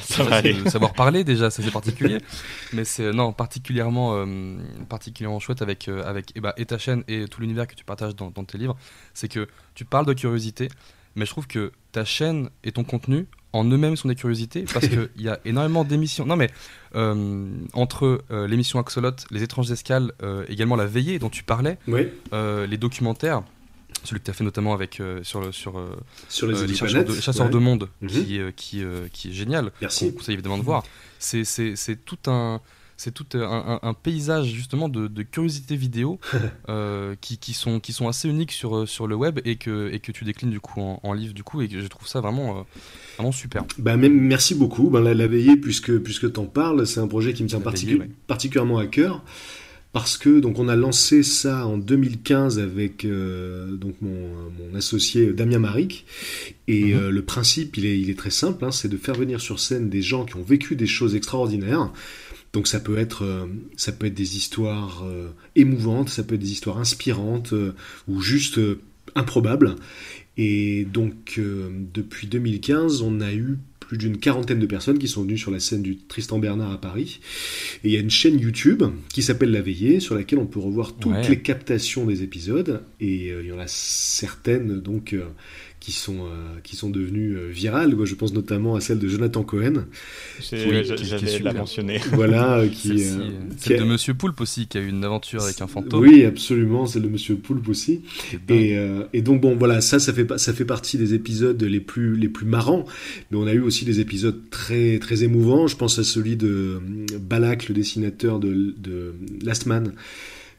Ça va c'est aller. de savoir parler déjà, ça c'est particulier. mais c'est non particulièrement, euh, particulièrement chouette avec euh, avec et, bah, et ta chaîne et tout l'univers que tu partages dans, dans tes livres, c'est que tu parles de curiosité, mais je trouve que ta chaîne et ton contenu en eux-mêmes sont des curiosités parce qu'il y a énormément d'émissions. Non mais euh, entre euh, l'émission Axolot, les étranges escales, euh, également la veillée dont tu parlais, les documentaires. Celui que tu as fait notamment avec, sur, le, sur sur les chasseurs de, les chasseurs ouais. de monde, Mhm. qui, euh, qui, qui est génial. Merci. qu'on conseille évidemment de voir. C'est tout un. C'est tout un, un- un paysage justement de, de curiosités vidéo euh, qui, qui, sont, qui sont assez uniques sur, euh, sur le web et que, et que tu déclines du coup en, en livre du coup et que je trouve ça vraiment, euh, vraiment super. Bah, même, merci beaucoup. Ben, la, la veillée, puisque, puisque tu en parles, c'est un projet qui me tient La particu- veillée, ouais. particulièrement à cœur. Parce que donc on a lancé ça en 2015 avec euh, donc mon, mon associé Damien Maric et Mhm. euh, le principe il est, il est très simple hein, c'est de faire venir sur scène des gens qui ont vécu des choses extraordinaires donc ça peut être euh, ça peut être des histoires euh, émouvantes ça peut être des histoires inspirantes euh, ou juste improbables et donc depuis 2015 on a eu plus d'une quarantaine de personnes qui sont venues sur la scène du Tristan Bernard à Paris. Et il y a une chaîne YouTube qui s'appelle La Veillée, sur laquelle on peut revoir toutes Ouais. les captations des épisodes. Et euh, il y en a certaines donc euh, qui sont euh, qui sont devenues euh, virales. Quoi. Je pense notamment à celle de Jonathan Cohen, J'allais la super. mentionner. voilà, euh, qui, celle a- de Monsieur Poulpe aussi qui a eu une aventure avec un fantôme. Oui, absolument, c'est le Monsieur Poulpe aussi. Et, euh, et donc bon voilà ça ça fait pas- ça fait partie des épisodes les plus les plus marrants mais on a eu aussi des épisodes très très émouvants je pense à celui de euh, Balak le dessinateur de, de Last Man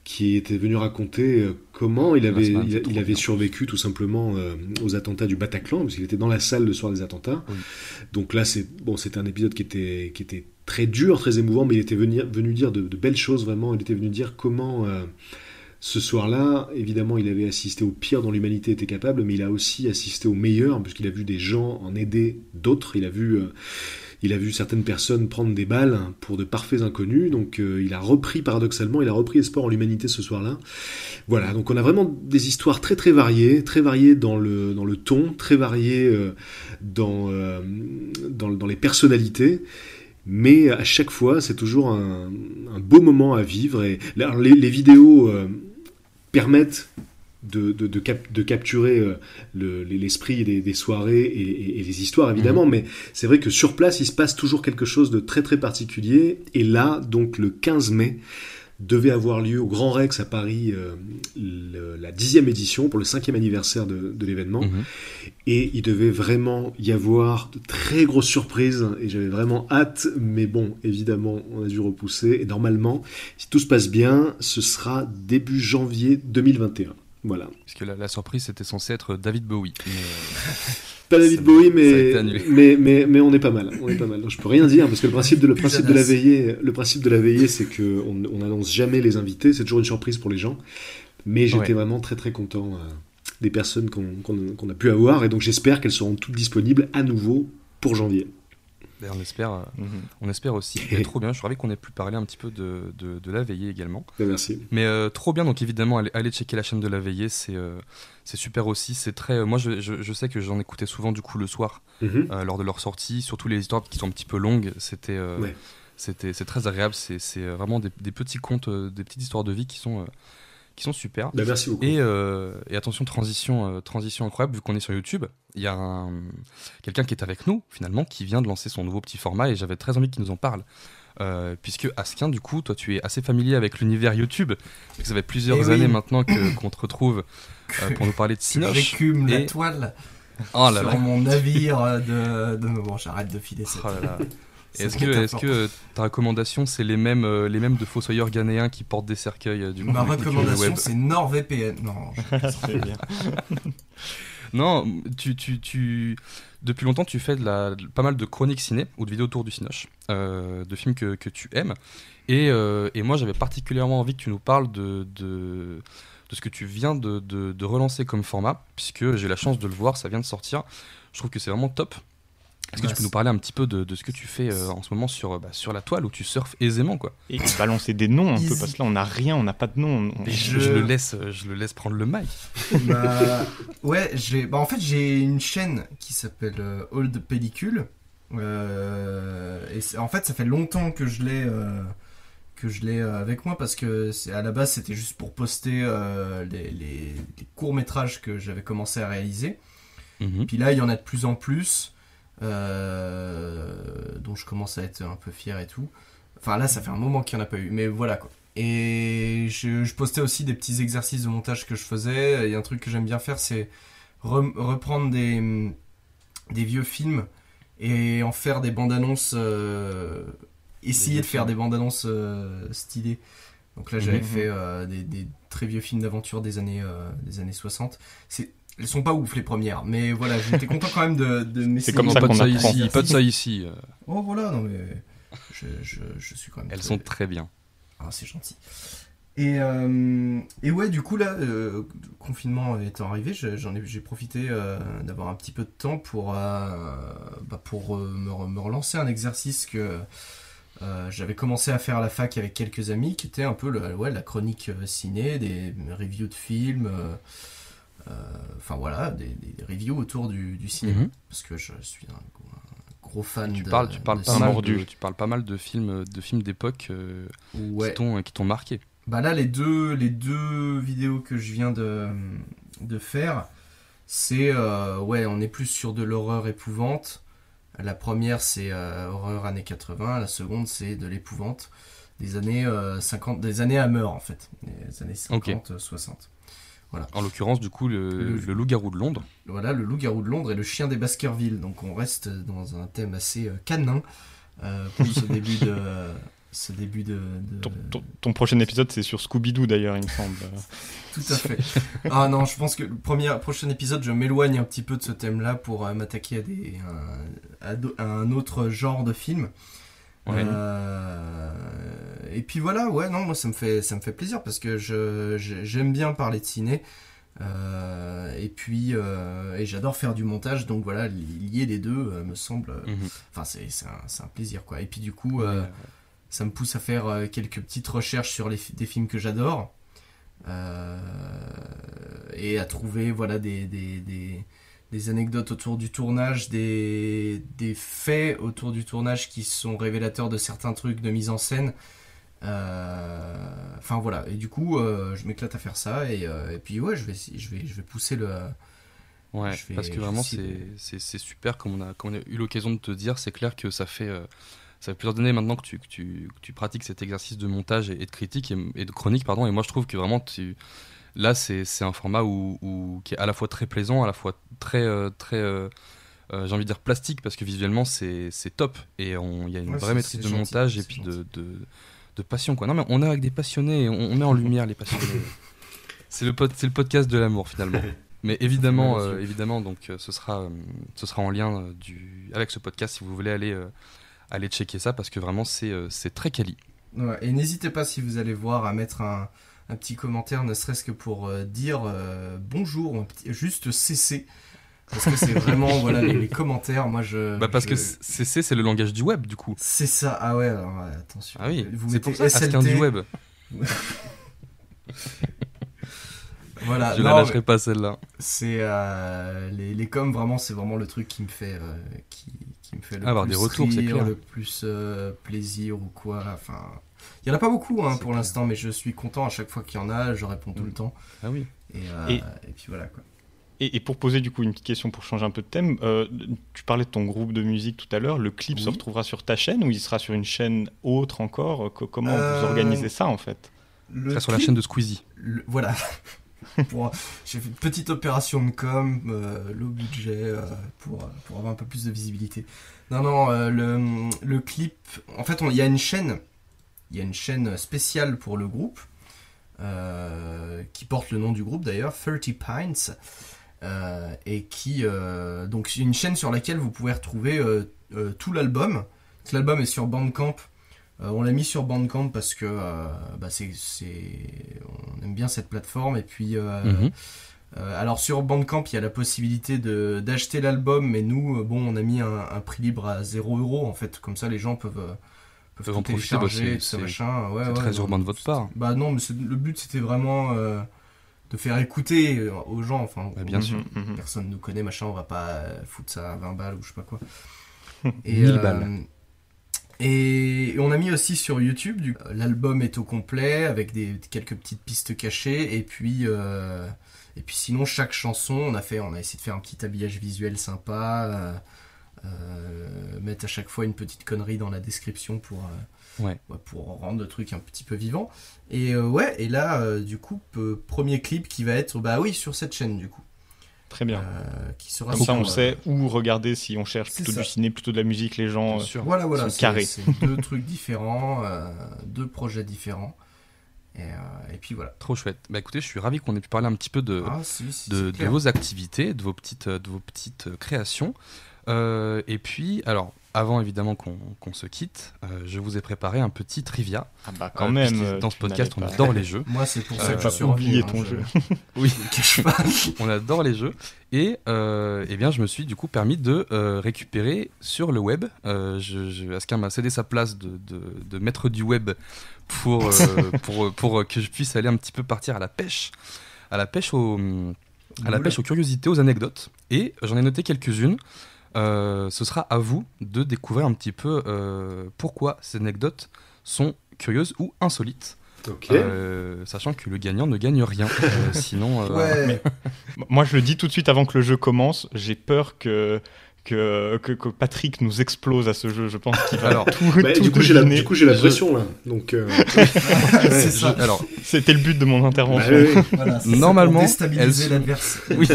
qui était venu raconter euh, comment il avait, Ah, un il, avait survécu tout simplement euh, aux attentats du Bataclan, parce qu'il était dans la salle le soir des attentats. Oui. Donc là, c'est bon, c'était un épisode qui était, qui était très dur, très émouvant, mais il était venu, venu dire de, de belles choses vraiment. Il était venu dire comment euh, ce soir-là, évidemment, il avait assisté au pire dont l'humanité était capable, mais il a aussi assisté au meilleur, puisqu'il a vu des gens en aider d'autres. Il a vu euh, il a vu certaines personnes prendre des balles pour de parfaits inconnus, donc euh, il a repris paradoxalement, il a repris espoir en l'humanité ce soir-là. Voilà, donc on a vraiment des histoires très très variées, très variées dans le, ton, très variées euh, dans, euh, dans, les personnalités. Mais à chaque fois, c'est toujours un, beau moment à vivre. Et les, vidéos permettent de, de, de, cap- de capturer euh, le- l'esprit des, des soirées et, et- et les histoires évidemment, mais c'est vrai que sur place il se passe toujours quelque chose de très très particulier. Et là, donc le 15 mai, devait avoir lieu au Grand Rex à Paris euh, le- la dixième édition pour le cinquième anniversaire de, de l'événement. Mhm. Et il devait vraiment y avoir de très grosses surprises et j'avais vraiment hâte, mais bon, évidemment, on a dû repousser. Et normalement, si tout se passe bien, ce sera début janvier 2021. Voilà. Puisque la, la surprise, c'était censé être David Bowie. Mais, Pas David Ça- Bowie, mais, mais, mais, mais on est pas mal. On est pas mal. Donc, je peux rien dire parce que le principe de, le Plus principe de la veillée, le principe de la veillée, c'est que on jamais les invités. C'est toujours une surprise pour les gens. Mais j'étais Ouais. vraiment très très content euh, des personnes qu'on a pu avoir et donc j'espère qu'elles seront toutes disponibles à nouveau pour janvier. On espère, Mhm. on espère aussi. Et trop bien. Je suis ravi qu'on ait pu parler un petit peu de, de, de la veillée également. Merci. Mais euh, trop bien, donc évidemment, allez, allez checker la chaîne de la veillée, c'est euh, c'est super aussi. C'est très. euh, moi, je, je, je sais que j'en écoutais souvent du coup le soir Mhm. lors de leur sortie, surtout les histoires qui sont un petit peu longues. C'était Ouais. c'était c'est très agréable. C'est c'est vraiment des, des petits contes, des petites histoires de vie qui sont qui sont super. Ben, merci beaucoup. Et, euh, et attention, transition, euh, transition incroyable, vu qu'on est sur YouTube, il y a un- quelqu'un qui est avec nous, finalement, qui vient de lancer son nouveau petit format, et j'avais très envie qu'il nous en parle. Euh, puisque Askin, du coup, toi, tu es assez familier avec l'univers YouTube, parce que ça fait plusieurs Eh oui. années maintenant que- qu'on te retrouve euh, pour nous parler de Sinoche. J'écume la Et- toile Oh là sur là. mon navire de, de... Bon, j'arrête de filer cette... Oh là là. cette Est-ce que, est-ce que ta recommandation, c'est les mêmes, euh, les mêmes de fossoyeurs ghanéens qui portent des cercueils euh, du coup, Ma recommandation, c'est NordVPN. Non, je- bien. Non, tu, tu, tu... depuis longtemps, tu fais de la, pas mal de chroniques ciné ou de vidéos autour du Cinoche, euh, de films que, que tu aimes. Et, euh, et moi, j'avais particulièrement envie que tu nous parles de, de, de ce que tu viens de, de- de relancer comme format, puisque j'ai la chance de le voir, ça vient de sortir. Je trouve que c'est vraiment top. Est-ce que Bah, tu peux nous parler un petit peu de, de ce que tu fais euh, en ce moment sur, bah, sur la toile où tu surfes aisément quoi Et balancer des noms un peu, parce que là, on n'a rien, on n'a pas de nom. on- je... Le laisse, euh, je le laisse prendre le mic. Bah, ouais, j'ai. Bah, en fait, j'ai une chaîne qui s'appelle euh, Old Pellicule. Euh, et c'est- en fait, ça fait longtemps que je l'ai. euh, que je l'ai euh, avec moi parce que c'est à la base c'était juste pour poster euh, les, les- les courts métrages que j'avais commencé à réaliser. Mhm. Puis là, il y en a de plus en plus, euh, dont je commence à être un peu fier et tout. Enfin, là, ça fait un moment qu'il n'y en a pas eu, mais voilà quoi. Et je, je postais aussi des petits exercices de montage que je faisais. Et un truc que j'aime bien faire, c'est re- reprendre des, des vieux films et en faire des bandes annonces. euh, essayer de faire des bandes annonces euh, stylées. Donc là, j'avais Mhm. fait euh, des, des très vieux films d'aventure des années, euh, des années 60. C'est elles sont pas ouf les premières, mais voilà, j'étais content quand même de, de m'essayer. comme ça pas de qu'on ça apprend. ici, pas de ça ici. euh, Oh voilà, non mais je, je, je suis quand même. elles très- sont très bien. Ah, c'est gentil. Et, euh, et ouais, du coup, là, euh, confinement étant arrivé, je- j'en ai, j'ai profité euh, d'avoir un petit peu de temps pour, euh, bah, pour euh, me, re- me relancer un exercice que euh, j'avais commencé à faire à la fac avec quelques amis, qui était un peu le, ouais, la chronique euh, ciné, des reviews de films, enfin voilà, des, des reviews autour du, du cinéma, Mhm. parce que je suis un, gros- un gros fan Tu de parles, tu parles de pas cinéma. mal de, tu parles pas mal de films, de films d'époque euh, Ouais. qui t'ont, qui t'ont marqué. Bah là, les deux, les deux vidéos que je viens de, de faire, c'est euh, ouais, on est plus sur de l'horreur épouvante. La première, c'est euh, horreur années 80. La seconde, c'est de l'épouvante des années euh, 50, des années Hammer en fait, des années 50, euh, 60. En l'occurrence, du coup, le, Le- le loup-garou de Londres. Voilà, le loup-garou de Londres et le chien des Baskerville. Donc on reste dans un thème assez euh, canin euh, pour ce début de ce début de. de- Ton, ton- ton prochain épisode, c'est sur Scooby-Doo d'ailleurs, il me semble. Tout à fait. ah non, je pense que le premier, prochain épisode, je m'éloigne un petit peu de ce thème-là pour euh, m'attaquer à, des, un, à do- à un autre genre de film. Ouais. Euh, et puis voilà, ouais, non, moi ça me fait, ça me fait plaisir parce que je, j'aime bien parler de ciné. Euh, et puis, euh, et j'adore faire du montage, donc voilà, li- lier les deux euh, me semble. Mhm. Enfin, c'est, c'est, un, plaisir quoi. Et puis du coup, ça me pousse à faire quelques petites recherches sur les, des films que j'adore. Et à trouver voilà des, des, des, des anecdotes autour du tournage, des, des faits autour du tournage qui sont révélateurs de certains trucs de mise en scène. Euh, Enfin voilà, et du coup, euh, je m'éclate à faire ça, et, euh, et puis ouais, je vais, je vais, je vais pousser le. Ouais, vais- parce que vraiment, c'est super, comme on, a, comme on a eu l'occasion de te dire, c'est clair que ça fait, ça fait plusieurs années maintenant que tu, que tu, que tu pratiques cet exercice de montage et, et de critique, et, et de chronique, pardon, et moi je trouve que vraiment, tu, là, c'est un format où, où- qui est à la fois très plaisant, à la fois très, euh, très euh, euh, j'ai envie de dire plastique, parce que visuellement, c'est top, et il y a une Ouais, vraie maîtrise de gentil, montage, et puis de, de, de passion, quoi. Non, mais on est avec des passionnés, on, on met en lumière les passionnés. C'est le, pod- le podcast de l'amour, finalement. Mais évidemment, euh, évidemment, donc euh, ce sera, euh, ce sera en lien du, avec ce podcast si vous voulez aller, aller checker ça parce que vraiment c'est, c'est très quali. Ouais, et n'hésitez pas si vous allez voir à mettre un, un petit commentaire, ne serait-ce que pour euh, dire euh, bonjour, ou un petit- juste CC. Parce que c'est vraiment voilà les, les commentaires. Moi je. Bah parce je- que CC c'est le langage du web du coup. c'est ça. Ah ouais, alors, attention. Ah oui, Vous c'est pour ça SLT. du web. Voilà. Je non, la mais lâcherai pas celle-là. C'est euh, les, les coms vraiment c'est vraiment le truc qui me fait euh, qui, qui me fait le Avoir plus des retours, c'est rire, clair. le plus euh, plaisir ou quoi. Enfin, il y en a pas beaucoup hein, pour l'instant, mais je suis content à chaque fois qu'il y en a. Je réponds tout Mm. le temps. Ah oui. Et, euh, Et- et puis voilà quoi. Et, pour poser du coup une petite question pour changer un peu de thème, euh, tu parlais de ton groupe de musique tout à l'heure. Le clip se retrouvera sur ta chaîne ou il sera sur une chaîne autre encore? Co- Comment Euh, vous organisez ça en fait? Le sera sur la chaîne de Squeezie. le- voilà. J'ai fait une petite opération de com, euh, low budget, euh, pour, pour avoir un peu plus de visibilité. Non, non, euh, le, le clip, en fait, il y a une chaîne, il y a une chaîne spéciale pour le groupe, euh, qui porte le nom du groupe d'ailleurs, 30 Pints, euh, et qui, donc, c'est une chaîne sur laquelle vous pouvez retrouver tout l'album. L'album est sur Bandcamp. Euh, on l'a mis sur Bandcamp parce que euh, bah, c'est, on aime bien cette plateforme. Et puis, euh, Mhm. euh, alors sur Bandcamp, il y a la possibilité de, d'acheter l'album, mais nous, bon, on a mis un, un prix libre à 0 euros en fait. Comme ça, les gens peuvent, peuvent, en profiter, bah, télécharger, c'est-. Ouais, ouais, très urbain de votre part. Bah non, mais le but c'était vraiment euh, de faire écouter aux gens. Enfin, Bah, bien on- sûr. Mhm, mhm. personne nous connaît, machin, on va pas foutre ça à 20 balles ou je sais pas quoi. 1000 balles. Et on a mis aussi sur YouTube, l'album est au complet avec des quelques petites pistes cachées et puis euh, et puis sinon chaque chanson on a fait, on a essayé de faire un petit habillage visuel sympa, euh, euh, mettre à chaque fois une petite connerie dans la description pour Ouais. pour rendre le truc un petit peu vivant. Et ouais, et là du coup premier clip qui va être bah oui sur cette chaîne du coup. Très bien. Euh, qui sera Comme ça, sur, on euh, sait où regarder si on cherche plutôt ça. du ciné, plutôt de la musique, les gens. Euh, sûr. Voilà, voilà, sont c'est carrés. c'est deux trucs différents, euh, deux projets différents. Et, euh, et puis voilà. Trop chouette. Bah écoutez, je suis ravi qu'on ait pu parler un petit peu de, Ah, si, si, de, c'est de clair. vos activités, de vos petites, de vos petites créations. Euh, et puis, alors, avant évidemment qu'on qu'on se quitte, euh, je vous ai préparé un petit trivia. Ah bah quand Euh, même. euh, dans ce podcast, on adore les jeux. Moi, c'est pour Euh, ça que suis oublier revenu, ton hein, jeu. je- Oui, on adore les jeux. Et euh, eh bien, je me suis du coup permis de euh, récupérer sur le web. Euh, je, je, Askin m'a cédé sa place de, de, de maître du web pour, euh, pour, pour que je puisse aller un petit peu partir à la pêche, à la pêche aux, à la pêche aux curiosités, aux anecdotes. Et j'en ai noté quelques-unes. Euh, ce sera à vous de découvrir un petit peu euh, pourquoi ces anecdotes sont curieuses ou insolites. Ok. Euh, sachant que le gagnant ne gagne rien. Euh, sinon, euh, Ouais, Moi, je le dis tout de suite avant que le jeu commence. J'ai peur que que, que, que Patrick nous explose à ce jeu. Je pense qu'il va Alors, tout, Bah, tout du coup, j'ai la, deviner. du coup, j'ai la Je- pression là. Donc, euh, c'est ça. Je- alors, C'était le but de mon intervention. oui. Voilà, Normalement, elles- l'adversaire. Oui.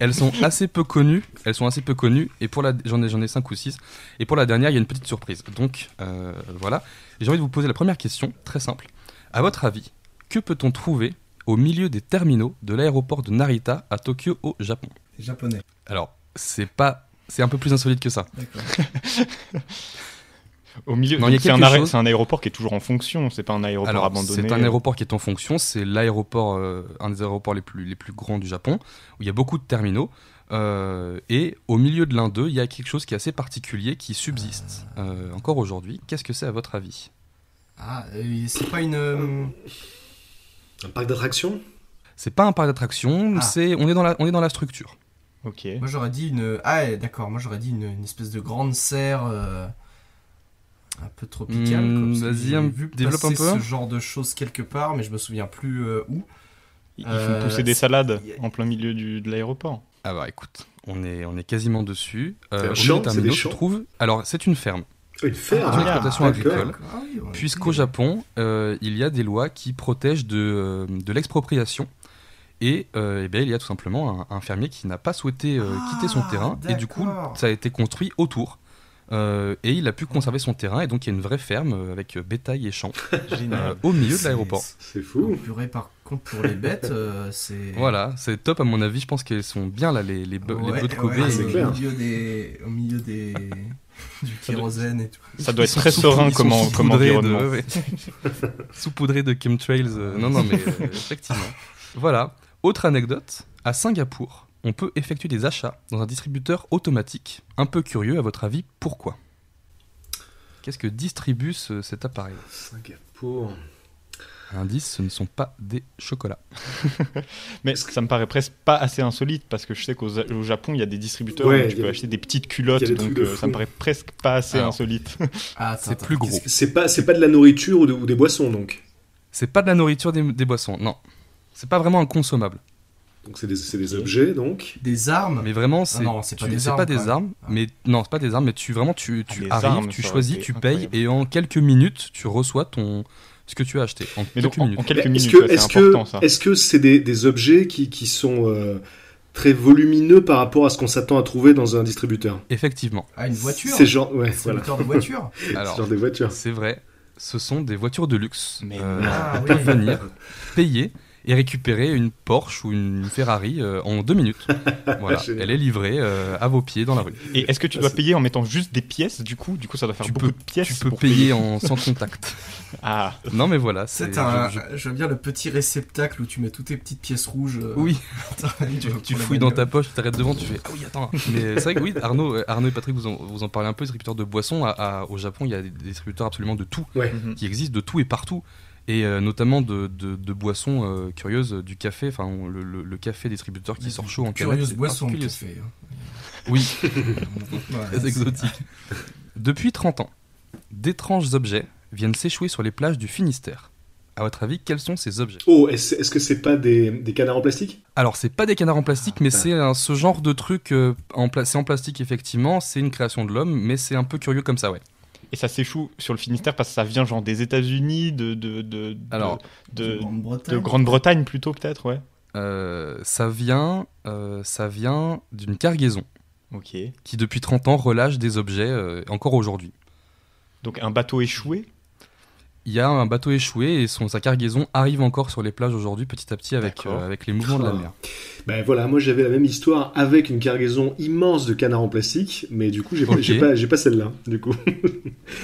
elles sont assez peu connues. Elles sont assez peu connues. Et pour la, j'en ai, j'en ai 5 ou 6. Et pour la dernière, il y a une petite surprise. Donc, euh, voilà. J'ai envie de vous poser la première question, très simple. À votre avis, que peut-on trouver au milieu des terminaux de l'aéroport de Narita à Tokyo au Japon? Japonais. Alors, c'est pas, c'est un peu plus insolite que ça. D'accord. Au milieu, Non, il y a donc c'est un, quelque arrêt- chose- c'est un aéroport qui est toujours en fonction. C'est pas un aéroport Alors, abandonné. c'est un aéroport qui est en fonction. C'est l'aéroport, euh, un des aéroports les plus, les plus grands du Japon, où il y a beaucoup de terminaux. Euh, et au milieu de l'un d'eux, il y a quelque chose qui est assez particulier, qui subsiste euh, encore aujourd'hui. Qu'est-ce que c'est à votre avis? Ah, euh, c'est pas une. euh, Un parc d'attractions? C'est pas un parc d'attractions, Ah. c'est on est dans la, on est dans la structure. Ok. Moi j'aurais dit une. Ah, d'accord. Moi j'aurais dit une, une espèce de grande serre. euh, Un peu tropicale. Que vas-y, un- développe un peu. ce genre de choses quelque part, mais je me souviens plus euh, où. Ils font Euh, pousser des c'est- salades en plein milieu du, de l'aéroport. Ah bah écoute, on est, on est quasiment dessus. Au champ, des des se champs trouve. Alors c'est une ferme. Une ferme Ah, exploitation agricole. Ah oui, ouais, Puisqu'au. Japon, euh, il y a des lois qui protègent de, euh, de l'expropriation. Et, euh, eh bien, il y a tout simplement un, un fermier qui n'a pas souhaité euh, Ah, quitter son terrain. Et du coup, ça a été construit autour. Euh, et il a pu conserver son terrain. Et donc, il y a une vraie ferme euh, avec euh, bétail et champs euh, au milieu de l'aéroport. C'est fou. Purée, par contre, pour les bêtes, euh, c'est. Voilà, c'est top à mon avis. Je pense qu'elles sont bien là, les, les, bœufs- les Ouais, bœufs de Kobe. ouais, c'est et- clair. Au milieu des. Au milieu des. du kérosène et tout. Ça doit être très serein comme, de- environnement. ouais, ouais. saupoudrés de chemtrails. euh, non, non, mais euh, effectivement. Voilà. Autre anecdote. À Singapour, on peut effectuer des achats dans un distributeur automatique. Un peu curieux, à votre avis, pourquoi? Qu'est-ce que distribue ce- cet appareil? Singapour. Indice, ce ne sont pas des chocolats. Mais ça me paraît presque pas assez insolite parce que je sais qu'au au Japon, il y a des distributeurs Ouais, où il tu y a peux des- acheter des petites culottes, il y a des donc trucs de euh, ça fou. me paraît presque pas assez Alors. insolite. Ah, C'est plus gros. C'est pas, c'est pas de la nourriture ou, de- ou des boissons donc? C'est pas de la nourriture des, des boissons, non. C'est pas vraiment un consommable. Donc c'est des, c'est des objets donc. Des armes Mais vraiment, c'est non, c'est pas des c'est armes, pas des armes, Ah. mais non, c'est pas des armes, mais tu vraiment tu, tu des arrives, armes, tu choisis, tu payes incroyable. et en quelques minutes, tu reçois ton ce que tu as acheté en Mais quelques en, minutes. en quelques Est-ce minutes, que, c'est est-ce important que, ça. est-ce que c'est des, des objets qui, qui sont euh, très volumineux par rapport à ce qu'on s'attend à trouver dans un distributeur? Effectivement. Ah, une voiture C'est genre, ouais, voilà. Distributeur de voiture C'est Alors, genre des voitures. c'est vrai, ce sont des voitures de luxe. Mais Euh. Ah, peuvent oui. venir payer et récupérer une Porsche ou une Ferrari euh, en deux minutes. Voilà, elle est livrée euh, à vos pieds dans la rue. Et est-ce que tu Ah, dois c'est- payer en mettant juste des pièces du coup? Du coup, ça doit faire Tu beaucoup peux- de pièces. Tu peux pour payer en sans contact. Ah, Non mais voilà, c'est un. veux bien le petit réceptacle où tu mets toutes tes petites pièces rouges. euh, Oui, tu, fouilles dans ta poche, tu t'arrêtes devant, tu fais Ah oui, attends. Mais c'est vrai que oui, Arnaud, Arnaud et Patrick, vous en, vous en parlez un peu, distributeurs de boissons. À- à- au Japon, il y a des distributeurs absolument de tout, Ouais. qui existent de tout et partout. Et euh, notamment de, de- de boissons euh, curieuses, du café, enfin le, le- le café distributeur qui sort chaud en canette. Curieuse c'est boisson tu fais. hein. Oui, très exotique. Depuis 30 ans, d'étranges objets viennent s'échouer sur les plages du Finistère. À votre avis, quels sont ces objets? Oh, est-ce, est-ce que c'est pas des, des canards en plastique? Alors, c'est pas des canards en plastique, mais Ah. c'est ce genre de truc euh, en, pla- c'est en plastique, effectivement. C'est une création de l'homme, mais c'est un peu curieux comme ça, ouais. Et ça s'échoue sur le Finistère parce que ça vient genre des États-Unis, de, de, de, de- Alors, de, Grande-Bretagne. de Grande-Bretagne plutôt peut-être, ouais. Euh, ça vient, euh, ça vient d'une cargaison qui, depuis 30 ans, relâche des objets euh, encore aujourd'hui. Donc un bateau échoué. Il y a un bateau échoué et son, sa cargaison arrive encore sur les plages aujourd'hui, petit à petit, avec, euh, avec les mouvements de la mer. Ben voilà, moi j'avais la même histoire avec une cargaison immense de canards en plastique, mais du coup j'ai pas, pas, pas celle-là, du coup.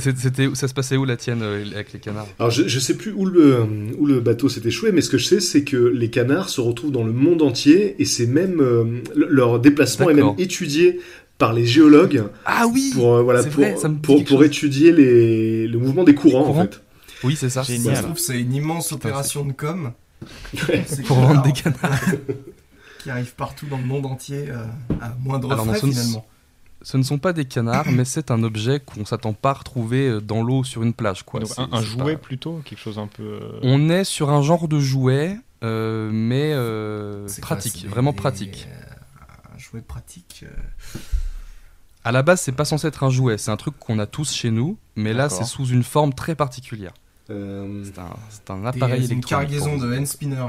C'était, ça se passait où la tienne euh, avec les canards? Alors je, je sais plus où le, où le bateau s'est échoué, mais ce que je sais c'est que les canards se retrouvent dans le monde entier et c'est même euh, le- leur déplacement est même étudié par les géologues Ah oui pour euh, voilà pour, vrai, ça pour, étudier les, le mouvement des courants, courants en fait. Oui, c'est ça. Ça Génial. se trouve, c'est une immense opération de com. Pour vendre des canards. Qui arrive partout dans le monde entier euh, à moindre Alors, frais ce ne- finalement. Ce ne sont pas des canards, mais c'est un objet qu'on s'attend pas à retrouver euh, dans l'eau sur une plage. Quoi. Donc un, jouet pas- plutôt, quelque chose un peu. On est sur un genre de jouet, euh, mais euh, quoi, pratique, vraiment des- pratique. Pratique. euh, À la base, c'est pas censé être un jouet, c'est un truc qu'on a tous chez nous, mais là, c'est sous une forme très particulière. Euh, C'est un, appareil une électronique. cargaison pour vous. de hand spinner.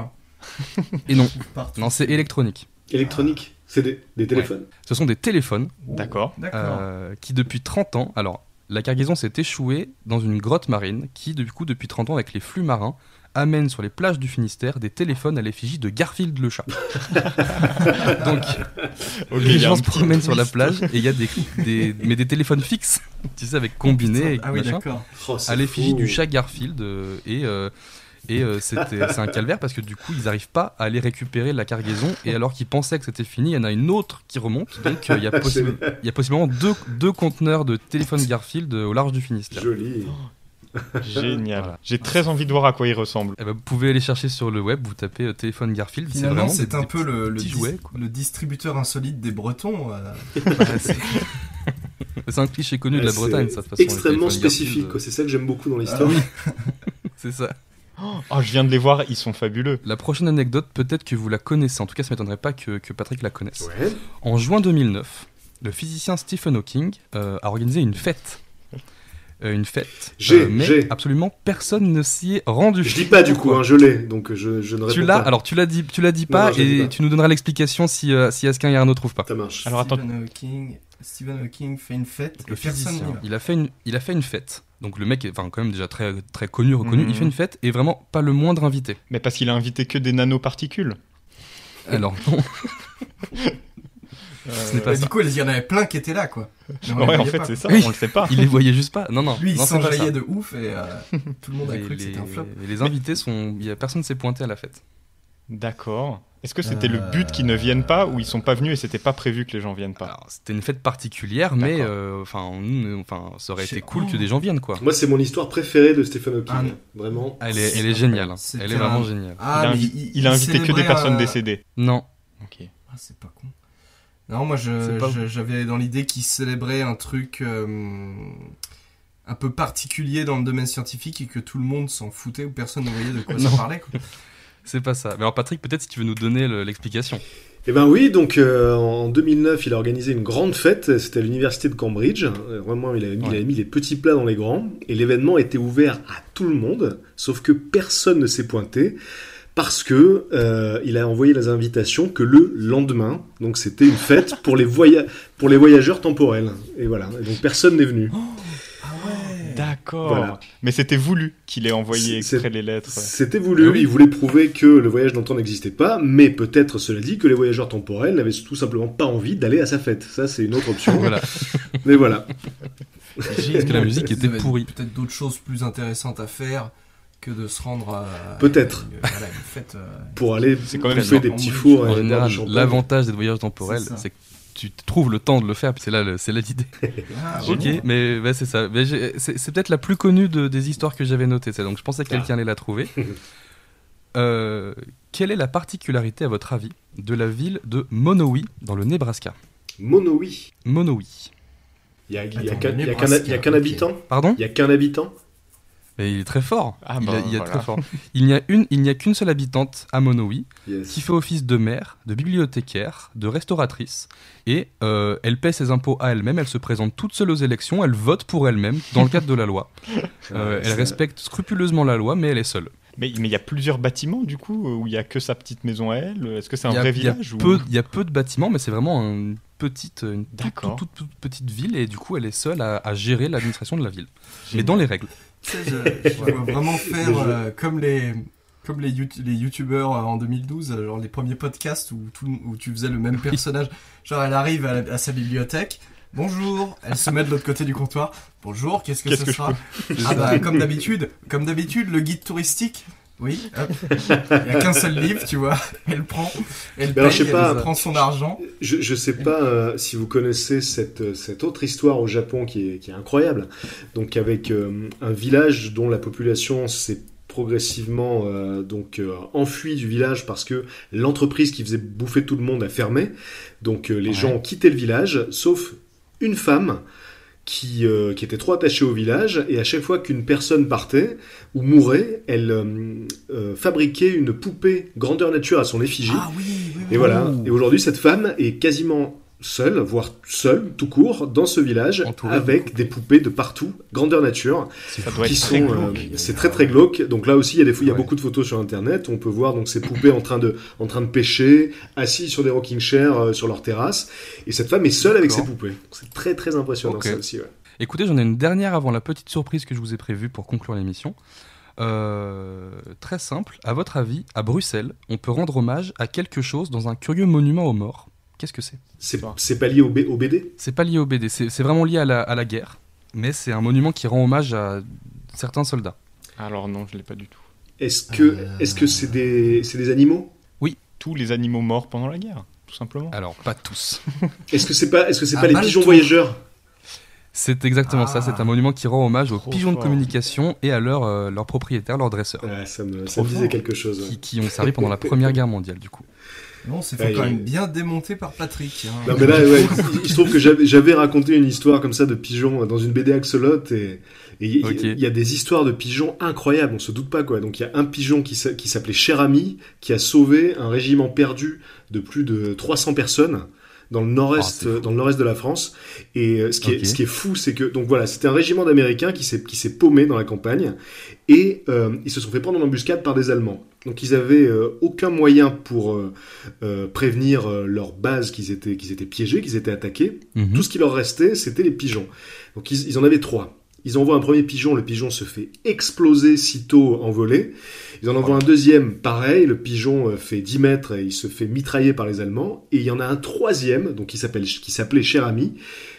Et non, non, c'est électronique. électronique, c'est des, des téléphones. Ce sont des téléphones D'accord. D'accord. euh, qui, depuis 30 ans, alors la cargaison s'est échouée dans une grotte marine qui, du coup, depuis 30 ans, avec les flux marins, amène sur les plages du Finistère des téléphones à l'effigie de Garfield le chat. Donc, les gens se promènent sur la plage et il y a des, des- mais des téléphones fixes, tu sais, avec combiné et ah oui, machin, d'accord. Oh, à l'effigie du chat Garfield euh, et euh, et euh, c'était- c'est un calvaire parce que du coup ils n'arrivent pas à aller récupérer la cargaison et alors qu'ils pensaient que c'était fini il y en a une autre qui remonte donc euh, il y, a possi- il y a possiblement deux, deux conteneurs de téléphone Garfield au large du Finistère. Joli. Génial. Voilà. J'ai très envie de voir à quoi il ressemble. Eh ben, vous pouvez aller chercher sur le web, vous tapez euh, téléphone Garfield, c'est Finalement, vraiment c'est un peu le, le, petits dis- jouets, quoi. le distributeur insolite des Bretons. euh. Bah, c'est- un cliché connu de la Bretagne, ça, de toute façon. Extrêmement spécifique, euh, c'est ça que j'aime beaucoup dans l'histoire. C'est ça. Oh, je viens de les voir, ils sont fabuleux. La prochaine anecdote, peut-être que vous la connaissez. En tout cas, ça m'étonnerait pas que, que Patrick la connaisse. Ouais. En juin 2009, le physicien Stephen Hawking euh, a organisé une fête. Euh, une fête. J'ai, mais j'ai. absolument personne ne s'y est rendu. Je dis pas du coup, hein, je l'ai, donc je, je ne réponds Tu l'as, pas. alors tu l'as dit, tu l'as dit Non, pas, non, et pas. tu nous donneras l'explication si, euh, si Askin et Arnaud trouvent pas. Ça marche. Alors attends, Stephen Hawking, Stephen Hawking fait une fête Le physicien, il a fait une, il a fait une fête. Donc le mec est, enfin quand même déjà très, très connu, reconnu. Mhm. Il fait une fête et vraiment pas le moindre invité. mais parce qu'il a invité que des nanoparticules. Alors non, ce n'est pas Bah, ça. du coup, il y en avait plein qui étaient là, quoi. Mais Ouais, en fait, c'est ça, Oui. on le sait pas. Il les voyait juste pas. Non non. Lui, il s'enjaillait de ouf et euh, tout le monde a cru que c'était un flop. et les invités sont, il y a personne s'est pointé à la fête. D'accord. Est-ce que c'était le Euh, but qu'ils ne viennent pas ou ils sont pas venus et c'était pas prévu que les gens viennent pas c'était une fête particulière, mais euh, enfin, nous, enfin, ça aurait été cool que des gens viennent quoi. Moi, c'est mon histoire préférée de Stephen Hawking. Ah. Vraiment. Elle est, elle est géniale. hein. Elle est vraiment un- géniale. Ah, il, a il a invité que des personnes décédées. Non. Ok. Ah, c'est pas con. Non, moi, j'avais dans l'idée qu'il célébrait un truc euh, un peu particulier dans le domaine scientifique et que tout le monde s'en foutait ou personne ne voyait de quoi ça parlait. C'est pas ça. Mais alors Patrick, peut-être si tu veux nous donner le- l'explication. Eh ben oui, donc euh, en 2009, il a organisé une grande fête. C'était à l'université de Cambridge. Euh, Vraiment, il avait, mis, il Ouais. avait mis les petits plats dans les grands. Et l'événement était ouvert à tout le monde, sauf que personne ne s'est pointé parce que euh, il a envoyé les invitations que le lendemain. Donc c'était une fête pour les voya- pour les voyageurs temporels. Et voilà. Et donc personne n'est venu. Ah ouais D'accord. Voilà. Mais c'était voulu qu'il ait envoyé exprès les lettres. C'était voulu, Ah oui. il voulait prouver que le voyage dans le temps n'existait pas, mais peut-être, cela dit, que les voyageurs temporels n'avaient tout simplement pas envie d'aller à sa fête. Ça, c'est une autre option. Voilà. Mais voilà. Parce que la musique était pourrie. Peut-être d'autres choses plus intéressantes à faire que de se rendre à Peut-être. voilà, une fête. euh, Pour aller C'est quand même bien. des petits fours En général, l'avantage des voyages temporels, C'est que tu trouves le temps de le faire, puis c'est là, c'est là l'idée. ah, Ok, ouais. mais c'est ça. C'est peut-être la plus connue de- des histoires que j'avais notées. ça. Donc je pensais que quelqu'un Ah. allait la trouver. Euh, quelle est la particularité, à votre avis, de la ville de Monowi dans le Nebraska? Monoï. Monowi. Il y a, y qu'un ok. habitant? Pardon? Il y a qu'un habitant? Mais il est très fort. Ah il, bah, a- il est voilà. très fort. Il n'y a une, il n'y a qu'une seule habitante à Monowi Yes. qui fait office de mère, de bibliothécaire, de restauratrice, et euh, elle paie ses impôts à elle-même. Elle se présente toute seule aux élections. Elle vote pour elle-même dans le cadre de la loi. Euh, elle respecte scrupuleusement la loi, mais elle est seule. Mais il y a plusieurs bâtiments du coup où il y a que sa petite maison à elle? Est-ce que c'est un a- vrai il village ou... il y a peu de bâtiments, mais c'est vraiment une petite, une toute, D'accord. toute, toute- toute petite ville, et du coup, elle est seule à, à gérer l'administration de la ville, mais dans les règles. Tu sais, je, je vois vraiment faire euh, comme les comme les, les youtubeurs euh, en 2012, euh, genre les premiers podcasts où, tout, où tu faisais le même personnage. Genre, elle arrive à, la- à sa bibliothèque. Bonjour, elle se met de l'autre côté du comptoir. Bonjour, qu'est-ce que ce que sera Ah bah comme d'habitude, comme d'habitude, le guide touristique. Oui, hop. il y a qu'un seul livre, tu vois. Elle prend, elle paye, je sais elle prend son argent. Je, je sais pas euh, si vous connaissez cette, euh, cette autre histoire au Japon qui est, qui est incroyable. Donc avec euh, un village dont la population s'est progressivement euh, donc euh, enfuie du village parce que l'entreprise qui faisait bouffer tout le monde a fermé. Donc euh, les Ouais. gens ont quitté le village, sauf une femme qui, euh, qui étaient trop attachées au village, et à chaque fois qu'une personne partait ou mourait, elle euh, euh, fabriquait une poupée grandeur nature à son effigie. Ah oui, oui, oui. Et voilà. Et aujourd'hui, cette femme est quasiment seule, voire seule, tout court, dans ce village, avec des poupées de partout, grandeur nature, qui sont, euh, c'est très très glauque. Donc là aussi, il y a des, il y a Ouais. beaucoup de photos sur Internet. On peut voir donc ces poupées en train de, en train de pêcher, assis sur des rocking chairs euh, sur leur terrasse. Et cette femme est seule avec ses poupées. C'est très très impressionnant ça aussi. ouais. Écoutez, j'en ai une dernière avant la petite surprise que je vous ai prévue pour conclure l'émission. Euh, très simple, à votre avis, à Bruxelles, on peut rendre hommage à quelque chose dans un curieux monument aux morts? Qu'est-ce que c'est? C'est pas lié au, B- au BD C'est pas lié au BD, c'est c'est vraiment lié à la, à la guerre, mais c'est un monument qui rend hommage à certains soldats. Alors non, je l'ai pas du tout. Est-ce que Euh. est-ce que c'est des, c'est des animaux? Tous les animaux morts pendant la guerre, tout simplement. Alors, pas tous. Est-ce que c'est pas, est-ce que c'est Ah, pas les pigeons voyageurs? C'est exactement ça, Ah. c'est un monument qui rend hommage aux Trop pigeons de communication et à leurs euh, propriétaires, leurs dresseurs, Ouais, Ça me, ça Trop me disait quelque chose. ouais. qui, qui ont servi pendant la Première Guerre mondiale, du coup. Bon, c'est Ouais, fait quand même bien démonté par Patrick. hein. Non mais là, ouais, il- se trouve que j'avais j'avais raconté une histoire comme ça de pigeons dans une BD Axolot et il y, a des histoires de pigeons incroyables, on se doute pas quoi. Donc il y a un pigeon qui s'appelait Cher Ami qui a sauvé un régiment perdu de plus de 300 personnes dans le Ah, nord-est fou. dans le nord-est de la France et euh, ce qui est ce qui est fou c'est que donc voilà, c'était un régiment d'américains qui s'est qui s'est paumé dans la campagne et euh, ils se sont fait prendre en embuscade par des Allemands. Donc ils avaient euh, aucun moyen pour euh, euh, prévenir euh, leur base qu'ils étaient qu'ils étaient piégés, qu'ils étaient attaqués. Mhm. Tout ce qui leur restait, c'était les pigeons. Donc ils, ils en avaient trois. Ils envoient un premier pigeon, le pigeon se fait exploser sitôt envolé. Ils en envoient un deuxième, pareil, le pigeon euh, fait 10 mètres et il se fait mitrailler par les Allemands. Et il y en a un troisième, donc qui s'appelait Cher Ami,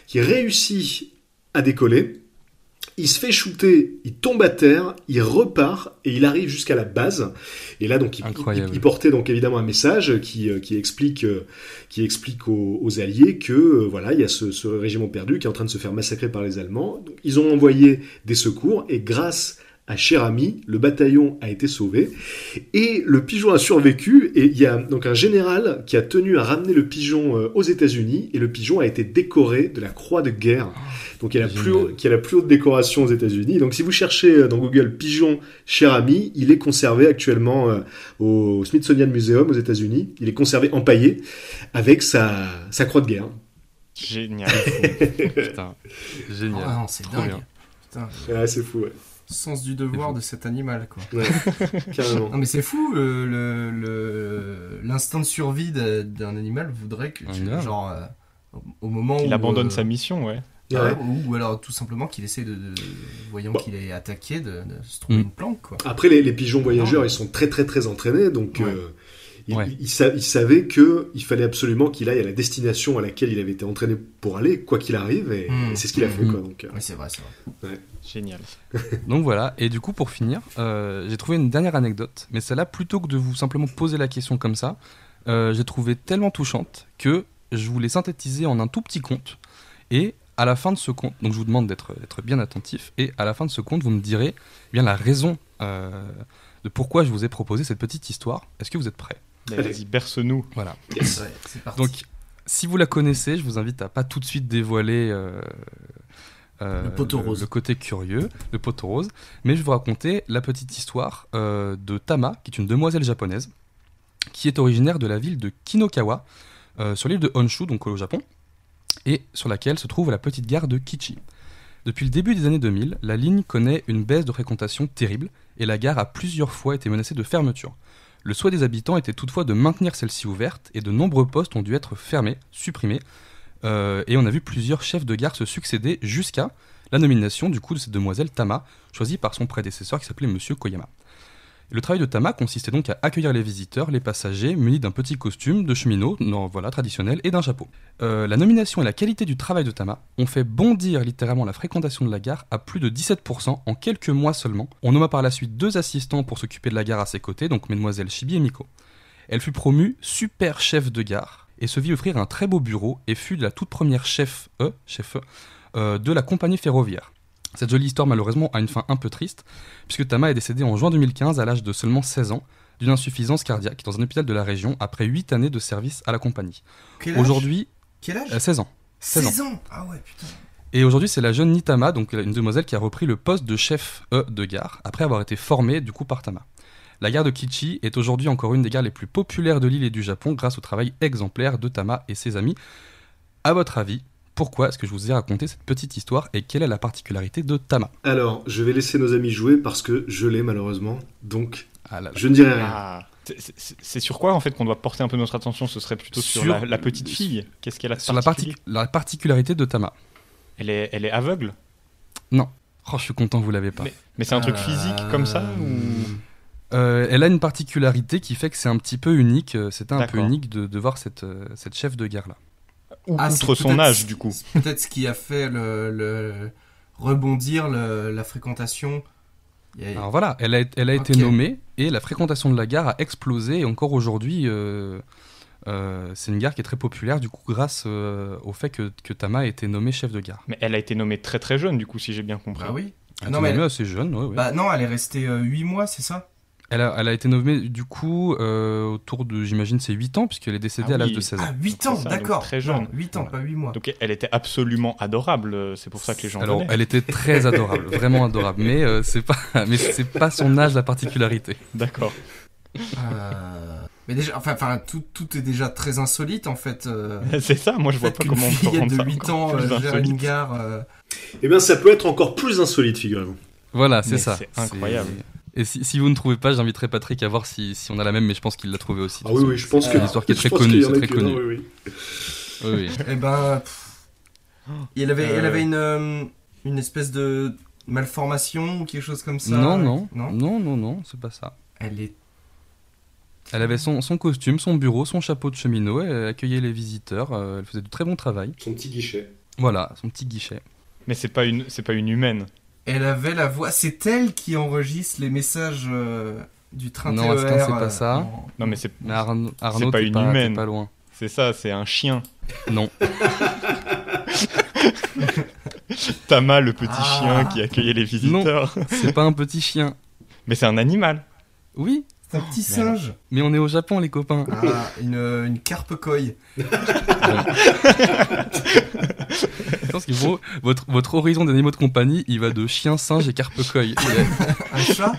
qui réussit à décoller. Il se fait shooter, il tombe à terre, il repart et il arrive jusqu'à la base. Et là, donc, il, Incroyable. il- il portait donc évidemment un message qui, euh, qui explique, euh, qui explique aux, aux Alliés que euh, voilà, il y a ce, ce régiment perdu qui est en train de se faire massacrer par les Allemands. Donc, ils ont envoyé des secours et grâce à Cher Ami, le bataillon a été sauvé et le pigeon a survécu. Et il y a donc un général qui a tenu à ramener le pigeon euh, aux États-Unis et le pigeon a été décoré de la croix de guerre. Donc il y a la plus, Génial. haut- qui a la plus haute décoration aux États-Unis. Donc si vous cherchez euh, dans Google pigeon cher ami, il est conservé actuellement euh, au Smithsonian Museum aux États-Unis. Il est conservé empaillé avec sa, sa croix de guerre. Génial. Putain, génial. Ah non, c'est dingue. bien. Putain, Ouais, c'est fou, ouais. Sens du devoir de cet animal, quoi. Ouais, carrément. Non mais c'est fou, le- le- le- l'instinct de survie d'un animal voudrait que tu, Ouais. genre, euh, au- au moment où... Il abandonne euh, sa mission, ouais. Ouais. ouais, ou, ou alors tout simplement qu'il essaie de, de- voyant qu'il est attaqué, de, de se trouver Mm. une planque, quoi. Après, les, les pigeons voyageurs, ils sont très très très entraînés, donc Ouais. euh, ils, Ouais. ils sa- ils savaient que il fallait absolument qu'il aille à la destination à laquelle il avait été entraîné pour aller, quoi qu'il arrive, et, Mm. et c'est ce qu'il a fait, Mm. quoi. Donc, euh, Oui, c'est vrai, c'est vrai. Génial. Donc voilà, et du coup pour finir, euh, j'ai trouvé une dernière anecdote, mais celle-là, plutôt que de vous simplement poser la question comme ça, euh, j'ai trouvé tellement touchante que je voulais synthétiser en un tout petit conte, et à la fin de ce conte, donc je vous demande d'être bien attentif, et à la fin de ce conte, vous me direz eh bien la raison euh, de pourquoi je vous ai proposé cette petite histoire. Est-ce que vous êtes prêts? Vas-y, berce-nous. Voilà. yes. Ouais, c'est parti. Donc, si vous la connaissez, je vous invite à pas tout de suite dévoiler euh, euh, Le poteau rose. le côté curieux, le poteau rose, mais je vais vous raconter la petite histoire euh, de Tama, qui est une demoiselle japonaise, qui est originaire de la ville de Kinokawa, euh, sur l'île de Honshu, donc au Japon, et sur laquelle se trouve la petite gare de Kichi. Depuis le début des années 2000, la ligne connaît une baisse de fréquentation terrible, et la gare a plusieurs fois été menacée de fermeture. Le souhait des habitants était toutefois de maintenir celle-ci ouverte et de nombreux postes ont dû être fermés, supprimés. Euh, et on a vu plusieurs chefs de gare se succéder jusqu'à la nomination du coup de cette demoiselle Tama, choisie par son prédécesseur qui s'appelait Monsieur Koyama. Le travail de Tama consistait donc à accueillir les visiteurs, les passagers, munis d'un petit costume de cheminot, non, voilà, traditionnel, et d'un chapeau. Euh, la nomination et la qualité du travail de Tama ont fait bondir littéralement la fréquentation de la gare à plus de 17% en quelques mois seulement. On nomma par la suite deux assistants pour s'occuper de la gare à ses côtés, donc mesdemoiselles Chibi et Miko. Elle fut promue super chef de gare et se vit offrir un très beau bureau et fut la toute première chef E, chef euh, de la compagnie ferroviaire. Cette jolie histoire malheureusement a une fin un peu triste, puisque Tama est décédée en juin 2015 à l'âge de seulement 16 ans d'une insuffisance cardiaque dans un hôpital de la région après 8 années de service à la compagnie. Quel âge? Aujourd'hui, Quel âge? euh, 16 ans. 16 ans. 16 ans? Ah ouais, putain. Et aujourd'hui, c'est la jeune Nitama, donc une demoiselle qui a repris le poste de chef E de gare, après avoir été formée du coup par Tama. La gare de Kichi est aujourd'hui encore une des gares les plus populaires de l'île et du Japon grâce au travail exemplaire de Tama et ses amis. À votre avis, pourquoi est-ce que je vous ai raconté cette petite histoire et quelle est la particularité de Tama Alors, je vais laisser nos amis jouer parce que je l'ai malheureusement, donc Ah là là. je ne dirai rien. Ah. C'est- sur quoi en fait qu'on doit porter un peu notre attention Ce serait plutôt sur, Sur- la, la petite fille. Qu'est-ce qu'elle a de Sur la, la particularité de Tama. elle, est, elle est aveugle Oh, je suis content, vous l'avez pas. Mais, mais c'est un truc Euh, physique comme ça ou... Euh, elle a une particularité qui fait que c'est un petit peu unique. euh, C'était un peu unique de, de voir cette, euh, cette chef de gare là. Ou Ah, son âge du coup Peut-être ce qui a fait le, le- rebondir le- la fréquentation. A- Alors voilà, elle a, elle a été nommée et la fréquentation de la gare a explosé et encore aujourd'hui, euh, euh, c'est une gare qui est très populaire du coup grâce euh, au fait que, que Tama a été nommée chef de gare. Mais elle a été nommée très très jeune du coup si j'ai bien compris. Bah oui. Elle a Non, été mais nommée elle- assez jeune, ouais, ouais. Bah non, elle est restée 8 mois, c'est ça? Elle, a, elle a été nommée du coup euh, autour de, j'imagine, c'est 8 ans puisqu'elle est décédée Ah à l'âge de 16 ans. Ah, 8 Donc ans, d'accord. très jeune. 8 ans, Voilà. pas 8 mois. Donc elle était absolument adorable, euh, c'est pour ça que les gens Alors, venaient. elle était très adorable, vraiment adorable, mais euh, c'est pas, mais c'est pas son âge la particularité. D'accord. Euh, Mais déjà, enfin, enfin tout, tout est déjà très insolite en fait. euh, c'est ça, moi je vois pas comment on peut fillette rendre de ça 8 encore ans gère une gare. euh, Eh bien, ça peut être encore plus insolite, figurez-vous. Voilà, c'est ça. c'est incroyable. Et si, si vous ne trouvez pas, j'inviterai Patrick à voir si, si on a la même, mais je pense qu'il l'a trouvé aussi. Ah oui, oui, je pense C'est que. une histoire qui est très connue, c'est très non, connu. oui, oui. Oui, oui. Eh ben, elle avait, elle Euh. avait une, euh, une espèce de malformation ou quelque chose comme ça. Non, non, non. non, non, non, c'est pas ça. Elle est. Elle avait son, son costume, son bureau, son chapeau de cheminot, elle accueillait les visiteurs, euh, elle faisait du très bon travail. Son petit guichet. Voilà, son petit guichet. Mais c'est pas une, c'est pas une humaine. Elle avait la voix. C'est elle qui enregistre les messages euh, du train Non, TER. c'est pas euh, ça. en- Non mais c'est, Mais Arnaud, Arnaud pas t'es une humaine. pas loin. c'est ça, c'est un chien. Non. Tama, le petit Ah. chien qui accueillait les visiteurs. C'est pas un petit chien. Mais c'est un animal. Oui, C'est un petit Mais alors. singe. mais on est au Japon, les copains. Ah, une, une carpe koi. Je pense que vos- votre, votre horizon d'animaux de compagnie, il va de chien, singe et carpe-koi. Un chat?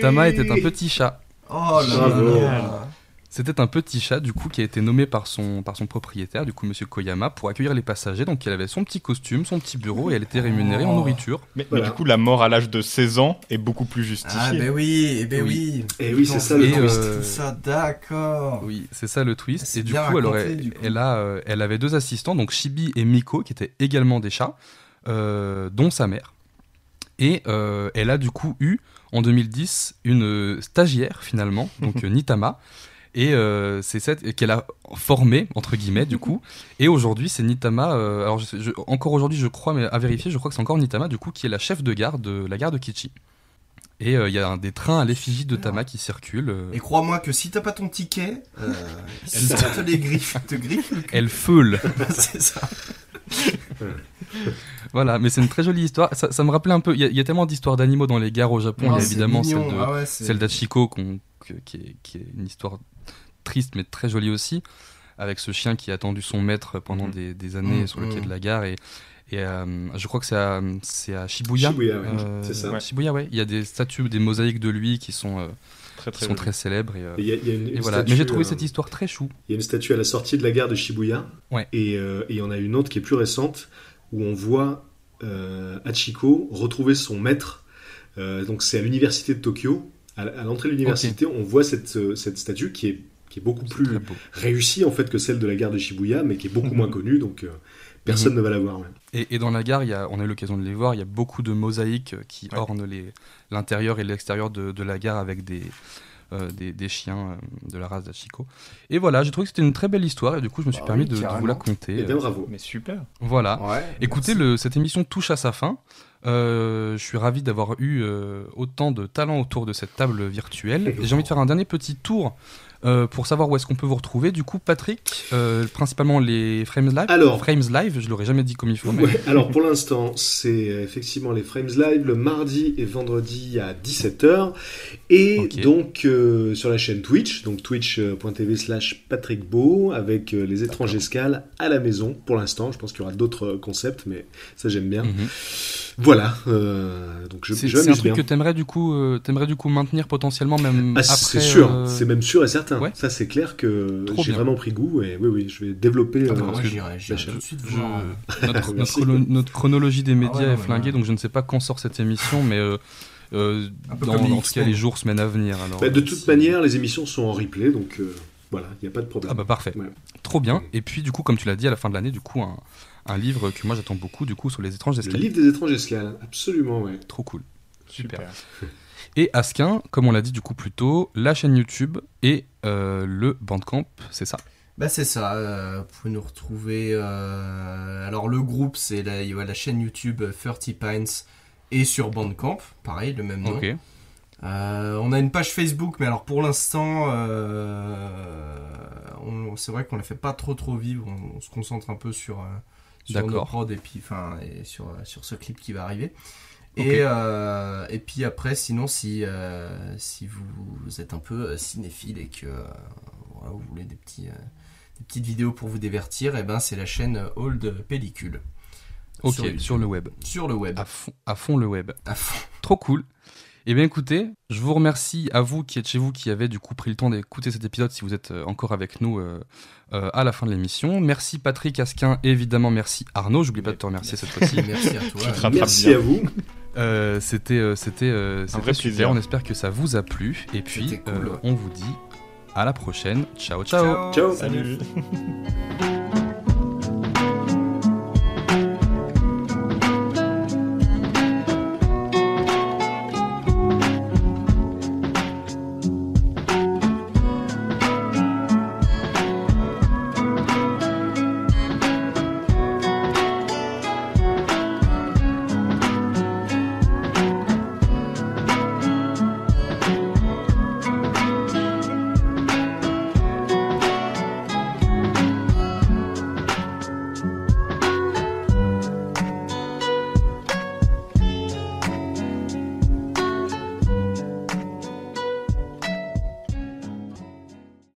Tama était un petit chat. Oh là là. C'était un petit chat du coup qui a été nommé par son, par son propriétaire, du coup Monsieur Koyama, pour accueillir les passagers. Donc elle avait son petit costume, son petit bureau et elle était rémunérée en nourriture. Mais, Voilà. mais du coup, la mort à l'âge de 16 ans est beaucoup plus justifiée. Ah, ben oui, eh ben Oui. oui. Eh oui, c'est ça le Et, twist. euh, ça, d'accord. Oui, c'est ça le twist. C'est Et du coup, elle, raconté, aurait- du coup. elle, a, euh, elle avait deux assistants, donc Shibi et Miko, qui étaient également des chats, euh, dont sa mère. Et euh, elle a du coup eu, en 2010, une stagiaire, finalement, donc Nitama. Et euh, c'est cette qu'elle a formée, entre guillemets, du coup. Et aujourd'hui, c'est Nitama. euh, alors, je sais- je- encore aujourd'hui, je crois, mais à vérifier, je crois que c'est encore Nitama, du coup, qui est la chef de gare de la gare de Kichi. Et euh, il y a un- des trains à l'effigie de Tama qui circulent. euh, Et crois-moi que si t'as pas ton ticket, ça te les griffe, te griffe le cul. elle feule. c'est ça. Voilà, mais c'est une très jolie histoire. Ça, ça me rappelait un peu. Il y, a- il y a tellement d'histoires d'animaux dans les gares au Japon. Il y a c'est évidemment mignon. celle de- Ah ouais, celle d'Achiko, qu'on- que- qui, est, qui est une histoire triste mais très jolie aussi, avec ce chien qui a attendu son maître pendant Mhm. des, des années Mhm, sur le quai mhm. de la gare. Et, et euh, je crois que c'est à, c'est à Shibuya. Shibuya, ouais, Euh, c'est ça. ouais, Shibuya, ouais. Il y a des statues, des mosaïques de lui qui sont, euh, Très qui sont très célèbres. Et, euh, Et il y a- il y a une- et une voilà. statue, Mais j'ai trouvé euh, cette histoire très chou. Il y a une statue à la sortie de la gare de Shibuya. Ouais. Et il y en a une autre qui est plus récente où on voit euh, Hachiko retrouver son maître. Euh, donc c'est à l'université de Tokyo. À, à l'entrée de l'université, on voit cette, cette statue qui est, qui est beaucoup plus réussie en fait que celle de la gare de Shibuya, mais qui est beaucoup moins connue. Donc euh, personne ne va la voir. ouais. Et, et dans la gare, il y a, on a eu l'occasion de les voir, il y a beaucoup de mosaïques qui Ouais. ornent l'intérieur et l'extérieur de, de la gare avec des, euh, des, des chiens euh, de la race d'Achiko. Et voilà, j'ai trouvé que c'était une très belle histoire et du coup je me suis Bah permis oui, de, de vous la conter. Eh bien, bravo. Mais super. Voilà. Ouais. Écoutez, le, cette émission touche à sa fin. Euh, je suis ravi d'avoir eu euh, autant de talent autour de cette table virtuelle. Et J'ai envie de faire un dernier petit tour Euh, pour savoir où est-ce qu'on peut vous retrouver, du coup, Patrick, euh, principalement les Frames Live. Alors. Frames Live, je l'aurais jamais dit comme il faut. Mais... Ouais, alors pour l'instant, c'est euh, effectivement les Frames Live le mardi et vendredi à 17h. Et donc euh, sur la chaîne Twitch, donc twitch.tv slash Patrick Beau, avec les étranges escales à la maison pour l'instant. Je pense qu'il y aura d'autres concepts, mais ça j'aime bien. Mhm. Voilà, donc je, C'est je c'est un truc bien. que t'aimerais du coup, t'aimerais du coup maintenir potentiellement même Ah, après. c'est sûr, c'est même sûr et certain. Ouais. Ça, c'est clair que Trop j'ai bien. vraiment pris goût et oui, oui, je vais développer. Ah bah, euh, moi j'irai, tout de suite Je- voir. notre, notre Merci. chrono- notre chronologie des médias Ah ouais, est flinguée, ouais. donc je ne sais pas quand sort cette émission, mais euh, euh, dans, en tout cas les jours, semaines à venir. Alors, bah, de euh, toute manière, les émissions sont en replay, donc euh, voilà, il n'y a pas de problème. Ah bah parfait. Ouais. Trop bien. Et puis du coup, comme tu l'as dit, à la fin de l'année, du coup, un, un livre que moi j'attends beaucoup, du coup, sur les étranges Le escaliers. livre des étranges escales, absolument, ouais. Trop cool. Super. Super. Et Askin, comme on l'a dit du coup plus tôt, la chaîne YouTube et euh, le Bandcamp, c'est ça? Bah c'est ça, euh, vous pouvez nous retrouver. euh, alors le groupe c'est la, la chaîne YouTube 30 Pines et sur Bandcamp, pareil, le même nom. Euh, on a une page Facebook, mais alors pour l'instant, c'est vrai qu'on la fait pas trop trop vivre. On, on se concentre un peu sur, sur nos prods et puis enfin sur sur ce clip qui va arriver. Et, euh, et puis après, sinon, si, euh, si vous êtes un peu euh, cinéphile et que euh, voilà, vous voulez des, petits, euh, des petites vidéos pour vous divertir, et ben c'est la chaîne Old Pellicule. Ok, Sur le web. Sur le web. À fond, à fond le web. À fond. Trop cool. Eh bien écoutez, je vous remercie à vous qui êtes chez vous, qui avez du coup pris le temps d'écouter cet épisode si vous êtes encore avec nous euh, euh, à la fin de l'émission. Merci Patrick Asquin, et évidemment merci Arnaud, j'oublie pas de te remercier cette fois-ci. Merci à toi. Merci bien. à vous. Euh, c'était euh, c'était euh, super, plaisir. on espère que ça vous a plu et puis cool, euh, ouais. on vous dit à la prochaine. ciao. ciao. Ciao. Salut.